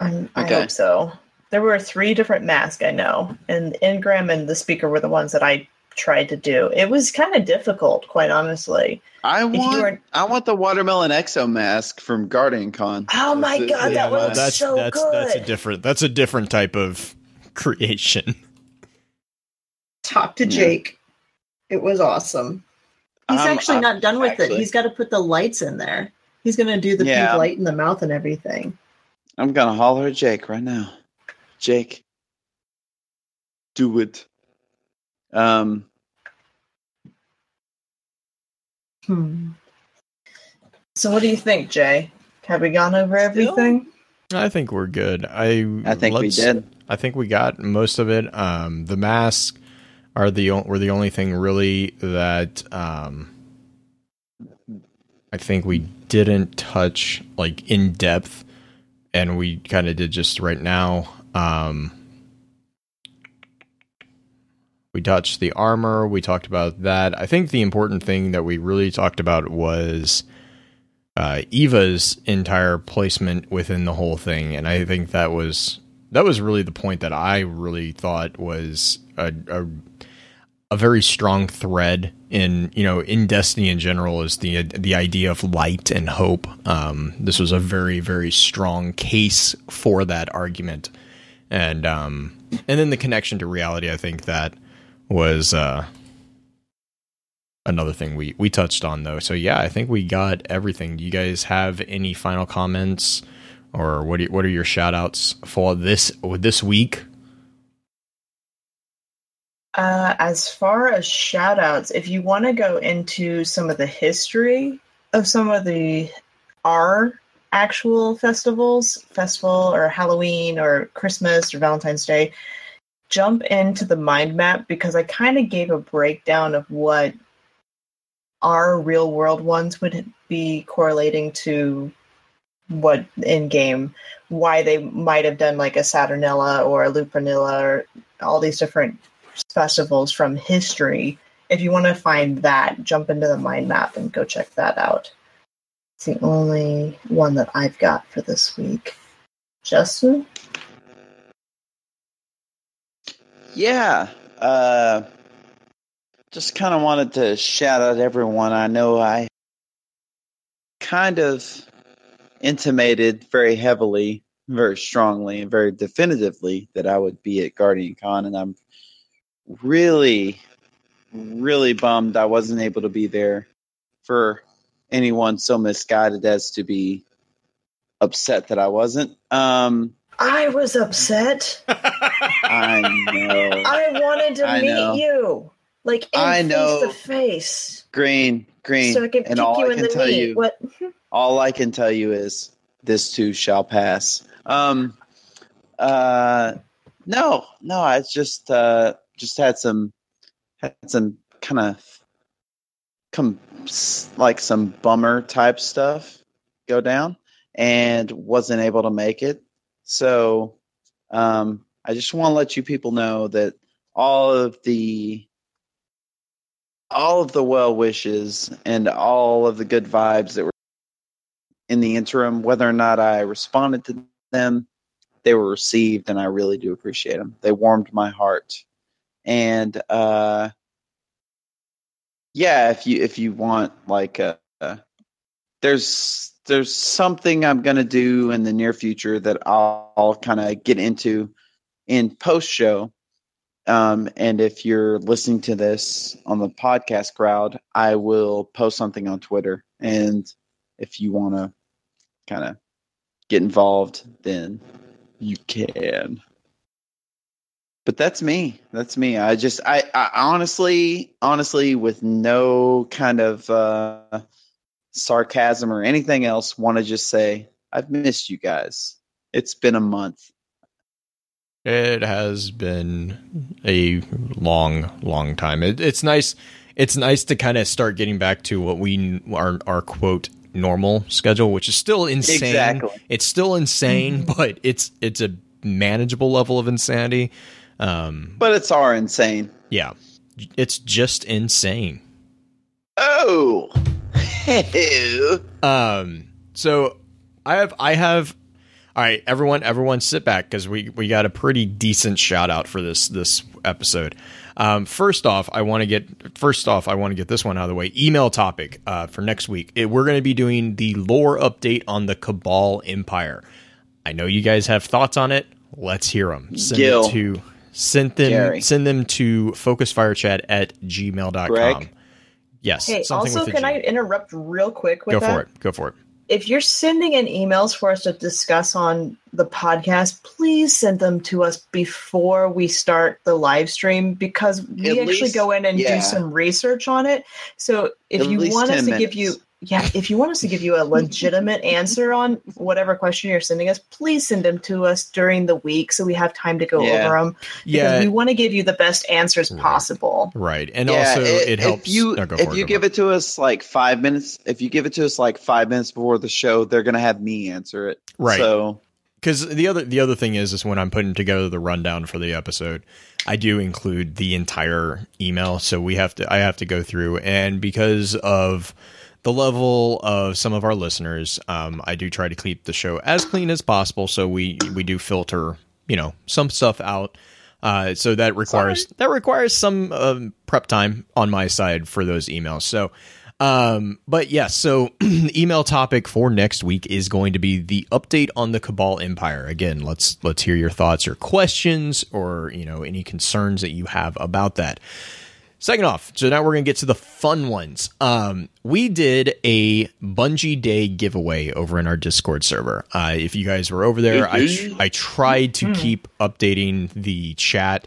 S4: I'm, I
S3: Okay.
S4: hope so. There were three different masks I know, and Ingram and the speaker were the ones that I tried to do. It was kind of difficult, quite honestly.
S3: I want
S4: were-
S3: I want the watermelon exo mask from Guardian Con.
S4: Oh my
S3: This
S4: God,
S3: this
S4: that
S3: is
S4: one
S3: my-
S4: looks
S2: that's
S4: so
S2: that's that's a different that's a different type of creation.
S5: Talk to
S3: Yeah.
S5: Jake. It was awesome. He's
S3: Um,
S5: actually
S3: I-
S5: not done with it. He's got to put the lights in there. He's going to do the
S3: Yeah.
S5: pink light in the mouth and everything.
S3: I'm gonna holler at Jake right now. Jake, do it. Um,
S5: Hmm.
S4: So, what do you think, Jay? Have we gone over everything?
S2: I think we're good. I
S3: I think we did.
S2: I think we got most of it. Um, the masks are the o- were the only thing really that um, I think we didn't touch like in depth, and we kind of did just right now. Um, we touched the armor. We talked about that. I think the important thing that we really talked about was uh, Eva's entire placement within the whole thing, and I think that was that was really the point that I really thought was a, a a very strong thread in you know in Destiny in general is the the idea of light and hope. Um, this was a very very strong case for that argument, and um, and then the connection to reality. I think that was uh, another thing we we touched on though. So yeah, I think we got everything. Do you guys have any final comments? Or what? What are your shout outs for this this week?
S4: Uh, as far as shout outs, if you want to go into some of the history of some of the our actual festivals, festival or Halloween or Christmas or Valentine's Day, jump into the mind map because I kind of gave a breakdown of what our real world ones would be correlating to what in game, why they might have done like a Saturnilla or a Lupranilla or all these different festivals from history. If you want to find that, jump into the mind map and go check that out. It's the only one that I've got for this week. Justin?
S3: Yeah. Uh, just kind of wanted to shout out everyone. I know I kind of intimated very heavily, very strongly, and very definitively that I would be at Guardian Con, and I'm really, really bummed I wasn't able to be there for anyone so misguided as to be upset that I wasn't. Um,
S4: I was upset.
S3: I know.
S4: I wanted to
S3: I
S4: meet
S3: know.
S4: you. Like in
S3: I know.
S4: face to face.
S3: Green, green,
S4: So I can
S3: and
S4: kick
S3: all
S4: you
S3: I
S4: in
S3: can
S4: the
S3: tell
S4: knee.
S3: you,
S4: What
S3: all I can tell you is this too shall pass. Um, uh, no, no, I just uh just had some had some kind of come like some bummer type stuff go down and wasn't able to make it. So, um, I just want to let you people know that all of the all of the well wishes and all of the good vibes that were in the interim, whether or not I responded to them, they were received, and I really do appreciate them. They warmed my heart, and uh, yeah, if you if you want like a, a there's there's something I'm gonna do in the near future that I'll, I'll kind of get into in post show. Um, and if you're listening to this on the podcast crowd, I will post something on Twitter. And if you want to kind of get involved, then you can. But that's me. That's me. I just, I, I honestly, honestly, with no kind of uh, sarcasm or anything else, want to just say I've missed you guys. It's been a month.
S2: It has been a long, long time. It, it's nice. It's nice to kind of start getting back to what we our our quote normal schedule, which is still insane.
S3: Exactly.
S2: It's still insane, but it's it's a manageable level of insanity. Um,
S3: But it's our insane.
S2: yeah, it's just insane.
S3: Oh.
S2: Um, so I have, I have. All right, everyone, everyone, sit back because we we got a pretty decent shout out for this this episode. Um, first off, I want to get first off, I want to get this one out of the way. Email topic uh, for next week. It, we're going to be doing the lore update on the Cabal Empire. I know you guys have thoughts on it. Let's hear them. Send
S3: Gil.
S2: it to send them
S3: Gary.
S2: send them to focusfirechat at gmail.com.
S3: Greg?
S2: Yes.
S4: Hey, also, can
S2: G.
S4: I interrupt real quick with
S2: go
S4: that?
S2: for it? Go for it.
S4: If you're sending in emails for us to discuss on the podcast, please send them to us before we start the live stream because we
S3: At
S4: actually
S3: least-
S4: go in and
S3: yeah.
S4: do some research on it. So if
S3: At
S4: you want us
S3: 10
S4: to give you yeah, if you want us to give you a legitimate answer on whatever question you're sending us, please send them to us during the week so we have time to go
S3: Yeah.
S4: over them. Because
S2: Yeah,
S4: we want to give you the best answers
S2: Right.
S4: possible.
S2: Right, and
S3: Yeah,
S2: also
S3: i-
S2: it helps.
S3: If you
S2: no,
S3: if
S2: for
S3: you give
S2: for
S3: it to us like five minutes, if you give it to us like five minutes before the show, they're gonna have me answer it.
S2: Right.
S3: So
S2: because the other the other thing is is when I'm putting together the rundown for the episode, I do include the entire email, so we have to I have to go through, and because of the level of some of our listeners, um, I do try to keep the show as clean as possible. So we we do filter, you know, some stuff out. Uh, so that requires that requires some um, prep time on my side for those emails. So, um, but yes, so the email topic for next week is going to be the update on the Cabal Empire. Again, let's let's hear your thoughts or questions or you know any concerns that you have about that. Second off, so now we're gonna get to the fun ones. Um, we did a Bungie Day giveaway over in our Discord server. Uh, if you guys were over there, I tr- I tried to keep updating the chat.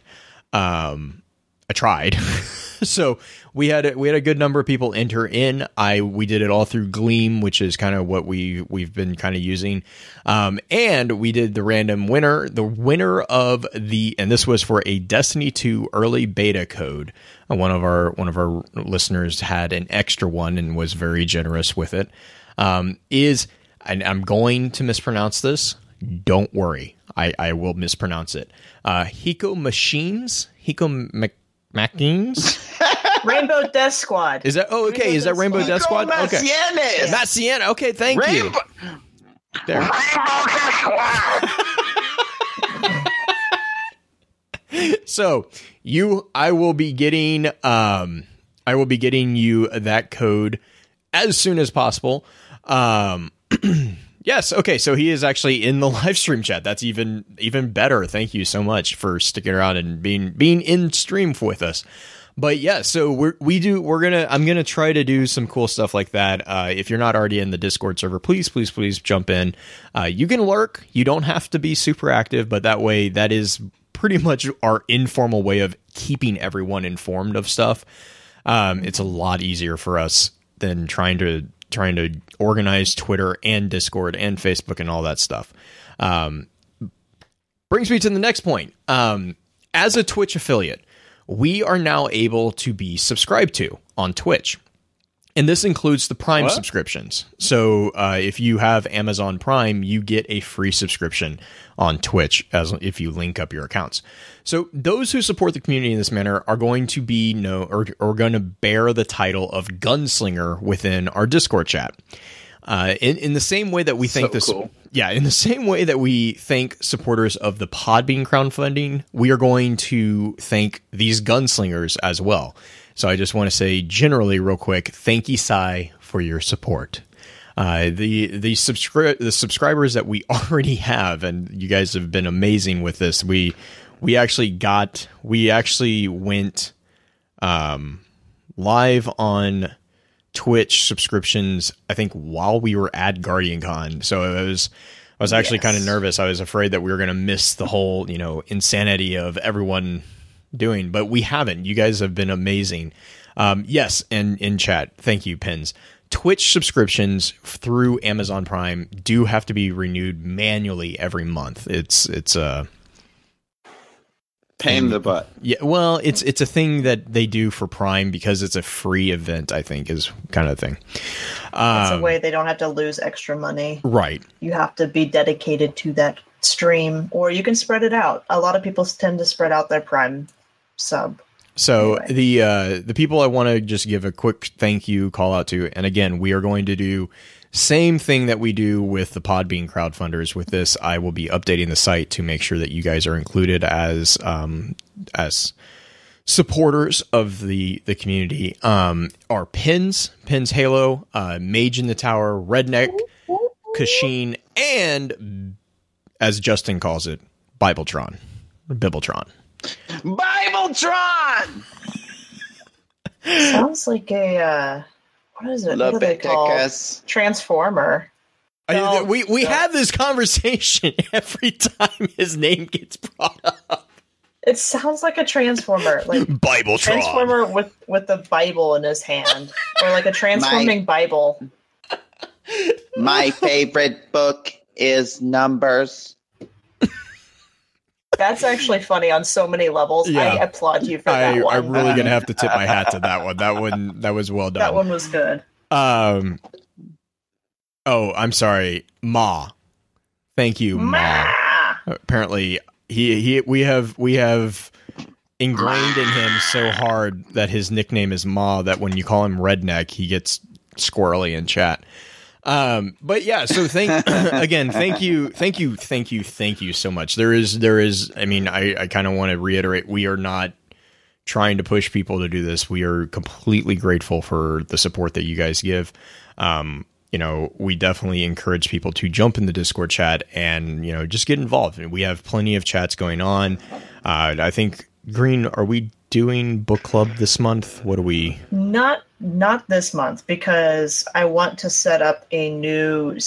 S2: Um, I tried. so we had a, we had a good number of people enter in. I we did it all through Gleam, which is kind of what we we've been kind of using. Um, and we did the random winner. The winner of the and this was for a Destiny 2 early beta code. Uh, one of our one of our listeners had an extra one and was very generous with it. Um, is and I'm going to mispronounce this. Don't worry, I, I will mispronounce it. Uh, Hiko Machines, Hiko Mach- Machines.
S4: Rainbow Death Squad.
S2: Is that oh okay?
S4: Rainbow
S2: Is that
S4: Death
S2: Rainbow
S4: Squad.
S2: Death Squad? Okay,
S3: Yes.
S2: Matt Sienna. Okay, thank you. There.
S3: Rainbow-
S2: There. So you, I will be getting, um, I will be getting you that code as soon as possible. Um, yes. Okay. So he is actually in the live stream chat. That's even even better. Thank you so much for sticking around and being being in stream with us. But yeah, so we're we do we're gonna I'm gonna try to do some cool stuff like that. Uh, if you're not already in the Discord server, please please please jump in. Uh, you can lurk. You don't have to be super active, but that way that is pretty much our informal way of keeping everyone informed of stuff. Um, it's a lot easier for us than trying to trying to organize Twitter and Discord and Facebook and all that stuff. Um, brings me to the next point. Um, as a Twitch affiliate, we are now able to be subscribed to on Twitch. And this includes the Prime
S3: What?
S2: subscriptions. So uh, if you have Amazon Prime, you get a free subscription on Twitch as if you link up your accounts. So those who support the community in this manner are going to be no or, or going to bear the title of gunslinger within our Discord chat. Uh, in, in the same way that we thank
S3: So
S2: this,
S3: cool.
S2: yeah, in the same way that we thank supporters of the Podbean crowdfunding, we are going to thank these gunslingers as well. So I just want to say generally, real quick, thank you, Sai, for your support. Uh, the the subscri- the subscribers that we already have, and you guys have been amazing with this. We we actually got we actually went um, live on Twitch subscriptions. I think while we were at Guardian Con, so it was I was actually
S4: Yes.
S2: kind of nervous. I was afraid that we were going to miss the whole, you know, insanity of everyone doing, but we haven't. You guys have been amazing. Um, yes, and in chat, thank you, Pins. Twitch subscriptions through Amazon Prime do have to be renewed manually every month. It's it's uh
S3: Pain in the butt.
S2: yeah, well, it's it's a thing that they do for Prime because it's a free event. I think is kind of thing.
S4: It's
S2: Um,
S4: a way they don't have to lose extra money.
S2: right?
S4: You have to be dedicated to that stream, or you can spread it out. A lot of people tend to spread out their Prime sub.
S2: So
S4: Anyway.
S2: the uh, the people I want to just give a quick thank you call out to, and again, we are going to do same thing that we do with the Podbean crowdfunders. With this, I will be updating the site to make sure that you guys are included as um, as supporters of the the community. Um, are pins, pins, Halo, uh, Mage in the Tower, Redneck, Kashin, and as Justin calls it, Bibletron, Bibletron.
S3: Bibletron!
S4: Sounds like a uh, what is it? What are they called?
S3: Leviticus.
S4: Transformer.
S2: I- we we
S4: don't.
S2: have this conversation every time his name gets brought up.
S4: It sounds like a transformer, like
S2: Bible
S4: transformer with with the Bible in his hand, or like a transforming Bible.
S3: My favorite book is Numbers.
S4: That's actually funny on so many levels.
S2: Yeah.
S4: I applaud you for
S2: I,
S4: that one.
S2: I'm really gonna have to tip my hat to that one. That one that was well done.
S4: that one was good.
S2: Um. Oh, I'm sorry, Ma. Thank you, Ma.
S4: Ma!
S2: Apparently, he he we have we have ingrained in him so hard that his nickname is Ma that when you call him Redneck, he gets squirrely in chat. Um, but yeah, so thank again, thank you, thank you, thank you, thank you so much. There is, there is. I mean, I I kind of want to reiterate, we are not trying to push people to do this. We are completely grateful for the support that you guys give. Um, you know, we definitely encourage people to jump in the Discord chat and you know just get involved. And we have plenty of chats going on. Uh, I think Green, are we doing book club this month? What are we?
S4: Not not this month because I want to set up a new.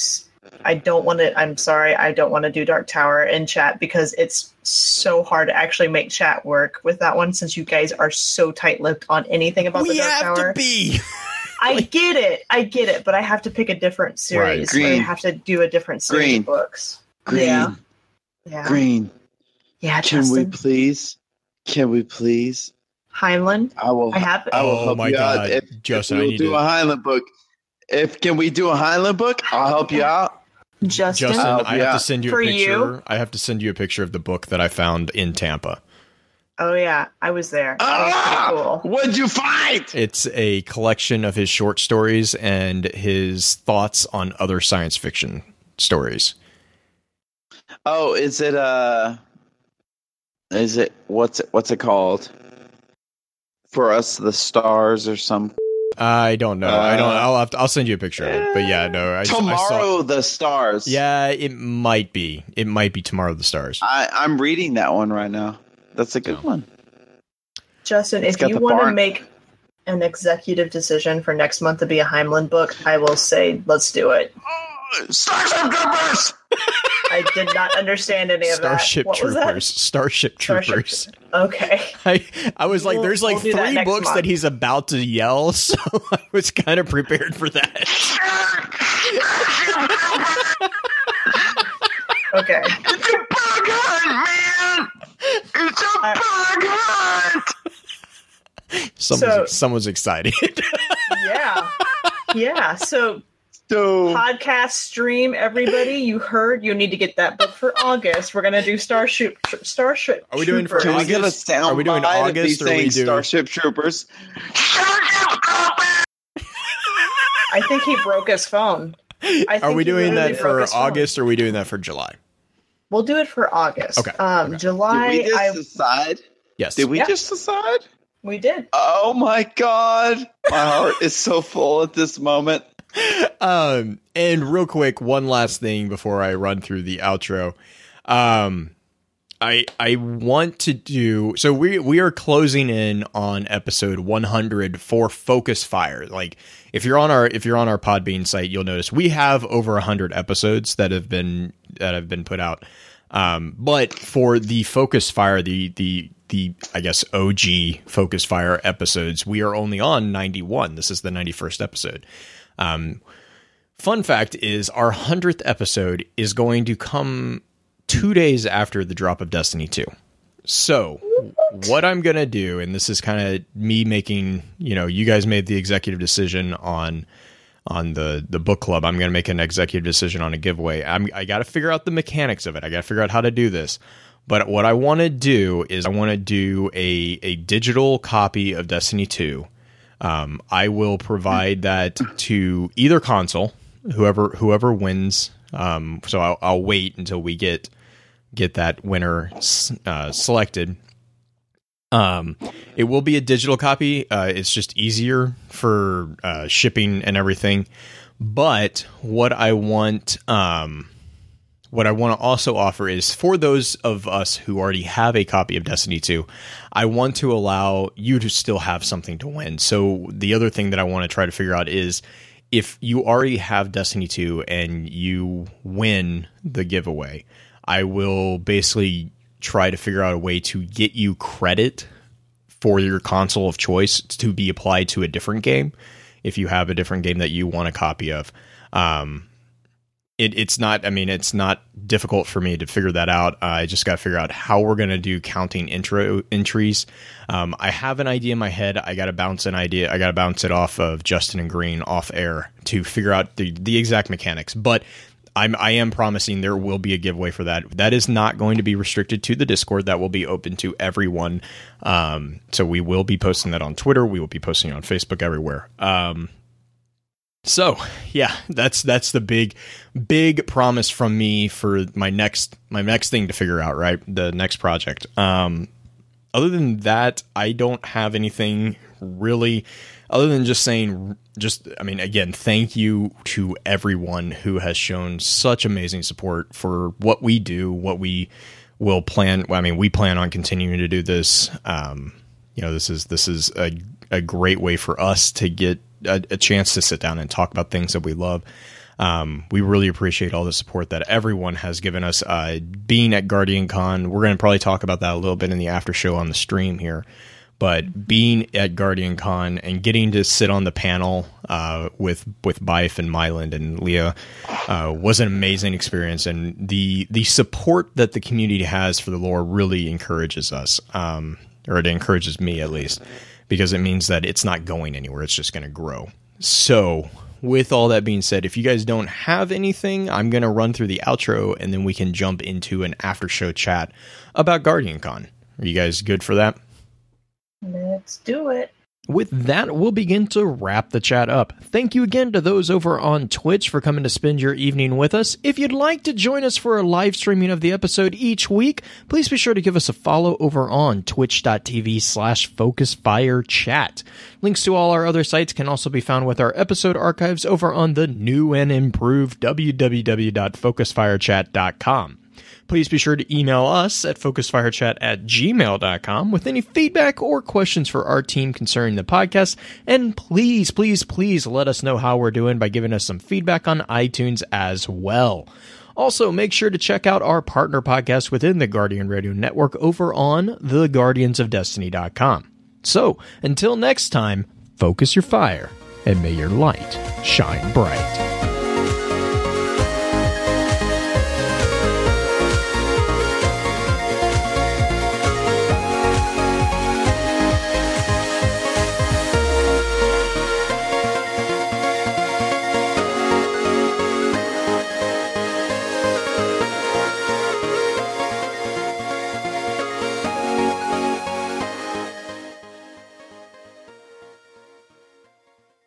S4: I don't want to. I'm sorry. I don't want to do Dark Tower in chat because it's so hard to actually make chat work with that one. Since you guys are so tight-lipped on anything about the
S2: we
S4: Dark
S2: have
S4: Tower.
S2: to be.
S4: I get it. I get it. But I have to pick a different series.
S3: Green.
S4: I have to do a different series
S3: Green.
S4: of books.
S3: Green.
S4: Yeah. Yeah.
S3: Green.
S4: Yeah.
S3: Can we please? Can we please?
S4: Heinlein.
S3: I will.
S4: I have.
S3: I will
S2: Oh
S3: help
S2: my
S3: you
S2: God,
S3: out. If,
S2: Justin,
S3: if we'll
S2: need
S3: do
S2: to-
S3: a Heinlein book. If can we do a Heinlein book? I'll help you out.
S4: Justin.
S2: Justin, I have
S3: yeah.
S2: to send you
S4: For
S2: a picture.
S4: you?
S2: I have to send you a picture of the book that I found in Tampa.
S4: oh yeah, I was there. That was
S3: Ah!
S4: cool.
S3: What'd you find?
S2: It's a collection of his short stories and his thoughts on other science fiction stories.
S3: Oh, is it uh is it what's it what's it called? For us the stars or some
S2: I don't know. I don't.
S3: Uh,
S2: I'll have to, I'll send you a picture of it. But yeah, no. I, I saw,
S3: Tomorrow the stars.
S2: yeah, it might be. It might be tomorrow. The stars.
S3: I, I'm reading that one right now. That's a good
S2: Oh.
S3: one.
S4: Justin,
S3: It's
S4: if you
S3: the
S4: want to make an executive decision for next month to be a Heinlein book, I will say let's do it.
S3: Oh, Starship Troopers!
S4: I did not understand any of
S2: Starship
S4: that. What was that?
S2: Troopers. Starship Troopers.
S4: Starship-
S2: Troopers.
S4: Okay.
S2: I I was like,
S4: We'll-
S2: there's like
S4: we'll do that
S2: three books
S4: month.
S2: that he's about to yell, so I was kind of prepared for that.
S4: Okay.
S3: It's a bug hunt, man! It's a
S4: I-
S3: bug hunt!
S2: Someone's,
S4: So-
S2: someone's excited.
S4: Yeah. Yeah. So
S3: So
S4: podcast stream, everybody. You heard you need to get that book for August. We're gonna do Starship Starship.
S2: Are we doing for
S3: can we get a sound
S2: Are we doing
S3: bite of me
S2: August or we
S3: doing
S2: do-
S3: Starship Troopers?
S4: I think he broke his phone. I
S2: Are we doing that for
S4: his phone.
S2: August or are we doing that for July?
S4: We'll do it for August.
S2: Okay,
S4: Um,
S2: okay.
S4: July.
S3: Did we just
S4: I
S3: decide?
S2: Yes.
S3: Did we
S4: Yeah.
S3: just decide?
S4: we did.
S3: Oh my god. My heart is so full at this moment.
S2: Um and real quick one last thing before i run through the outro um i i want to do so we we are closing in on episode 100 for focus fire like if you're on our if you're on our podbean site you'll notice we have over 100 episodes that have been that have been put out. Um, but for the Focus Fire, the the the I guess OG Focus Fire episodes, we are only on 91. This is the 91st episode. Um, fun fact is our 100th episode is going to come two days after the drop of Destiny 2. So, what I'm going to do, and this is kind of me making, you know, you guys made the executive decision on on the the book club. I'm going to make an executive decision on a giveaway. I'm, I got to figure out the mechanics of it. I got to figure out how to do this. But what I want to do is I want to do a a digital copy of Destiny 2. Um, I will provide that to either console, whoever whoever wins. Um, so I'll, I'll wait until we get get that winner uh, selected. Um, it will be a digital copy. Uh, it's just easier for uh, shipping and everything. But what I want, um, what I want to also offer is for those of us who already have a copy of Destiny 2, I want to allow you to still have something to win. So the other thing that I want to try to figure out is if you already have Destiny 2 and you win the giveaway, I will basically try to figure out a way to get you credit for your console of choice to be applied to a different game if you have a different game that you want a copy of. Um, it, it's not, I mean, it's not difficult for me to figure that out. Uh, I just got to figure out how we're going to do counting intro entries. Um, I have an idea in my head. I got to bounce an idea. I got to bounce it off of Justin and Green off air to figure out the, the exact mechanics. But I'm I am promising there will be a giveaway for that. That is not going to be restricted to the Discord. That will be open to everyone. Um, so we will be posting that on Twitter. We will be posting it on Facebook everywhere. Um, so yeah, that's that's the big big promise from me for my next my next thing to figure out. Right, the next project. Um, other than that, I don't have anything really other than just saying just i mean again thank you to everyone who has shown such amazing support for what we do what we will plan i mean we plan on continuing to do this um, you know this is this is a, a great way for us to get a, a chance to sit down and talk about things that we love um, we really appreciate all the support that everyone has given us. Uh, being at Guardian Con, we're going to probably talk about that a little bit in the after show on the stream here but being at Guardian Con and getting to sit on the panel uh, with with Byf and Myelin and Leah uh, was an amazing experience, and the the support that the community has for the lore really encourages us, um, or it encourages me at least, because it means that it's not going anywhere; it's just going to grow. So. With all that being said, if you guys don't have anything, I'm going to run through the outro and then we can jump into an after show chat about Guardian Con. Are you guys good for that?
S4: Let's do it.
S2: With that, we'll begin to wrap the chat up. Thank you again to those over on Twitch for coming to spend your evening with us. If you'd like to join us for a live streaming of the episode each week, please be sure to give us a follow over on twitch.tv slash focusfirechat. Links to all our other sites can also be found with our episode archives over on the new and improved www.focusfirechat.com. Please be sure to email us at focusfirechat at gmail.com with any feedback or questions for our team concerning the podcast. And please, please, please let us know how we're doing by giving us some feedback on iTunes as well. Also, make sure to check out our partner podcast within the Guardian Radio Network over on theguardiansofdestiny.com. So, until next time, focus your fire and may your light shine bright.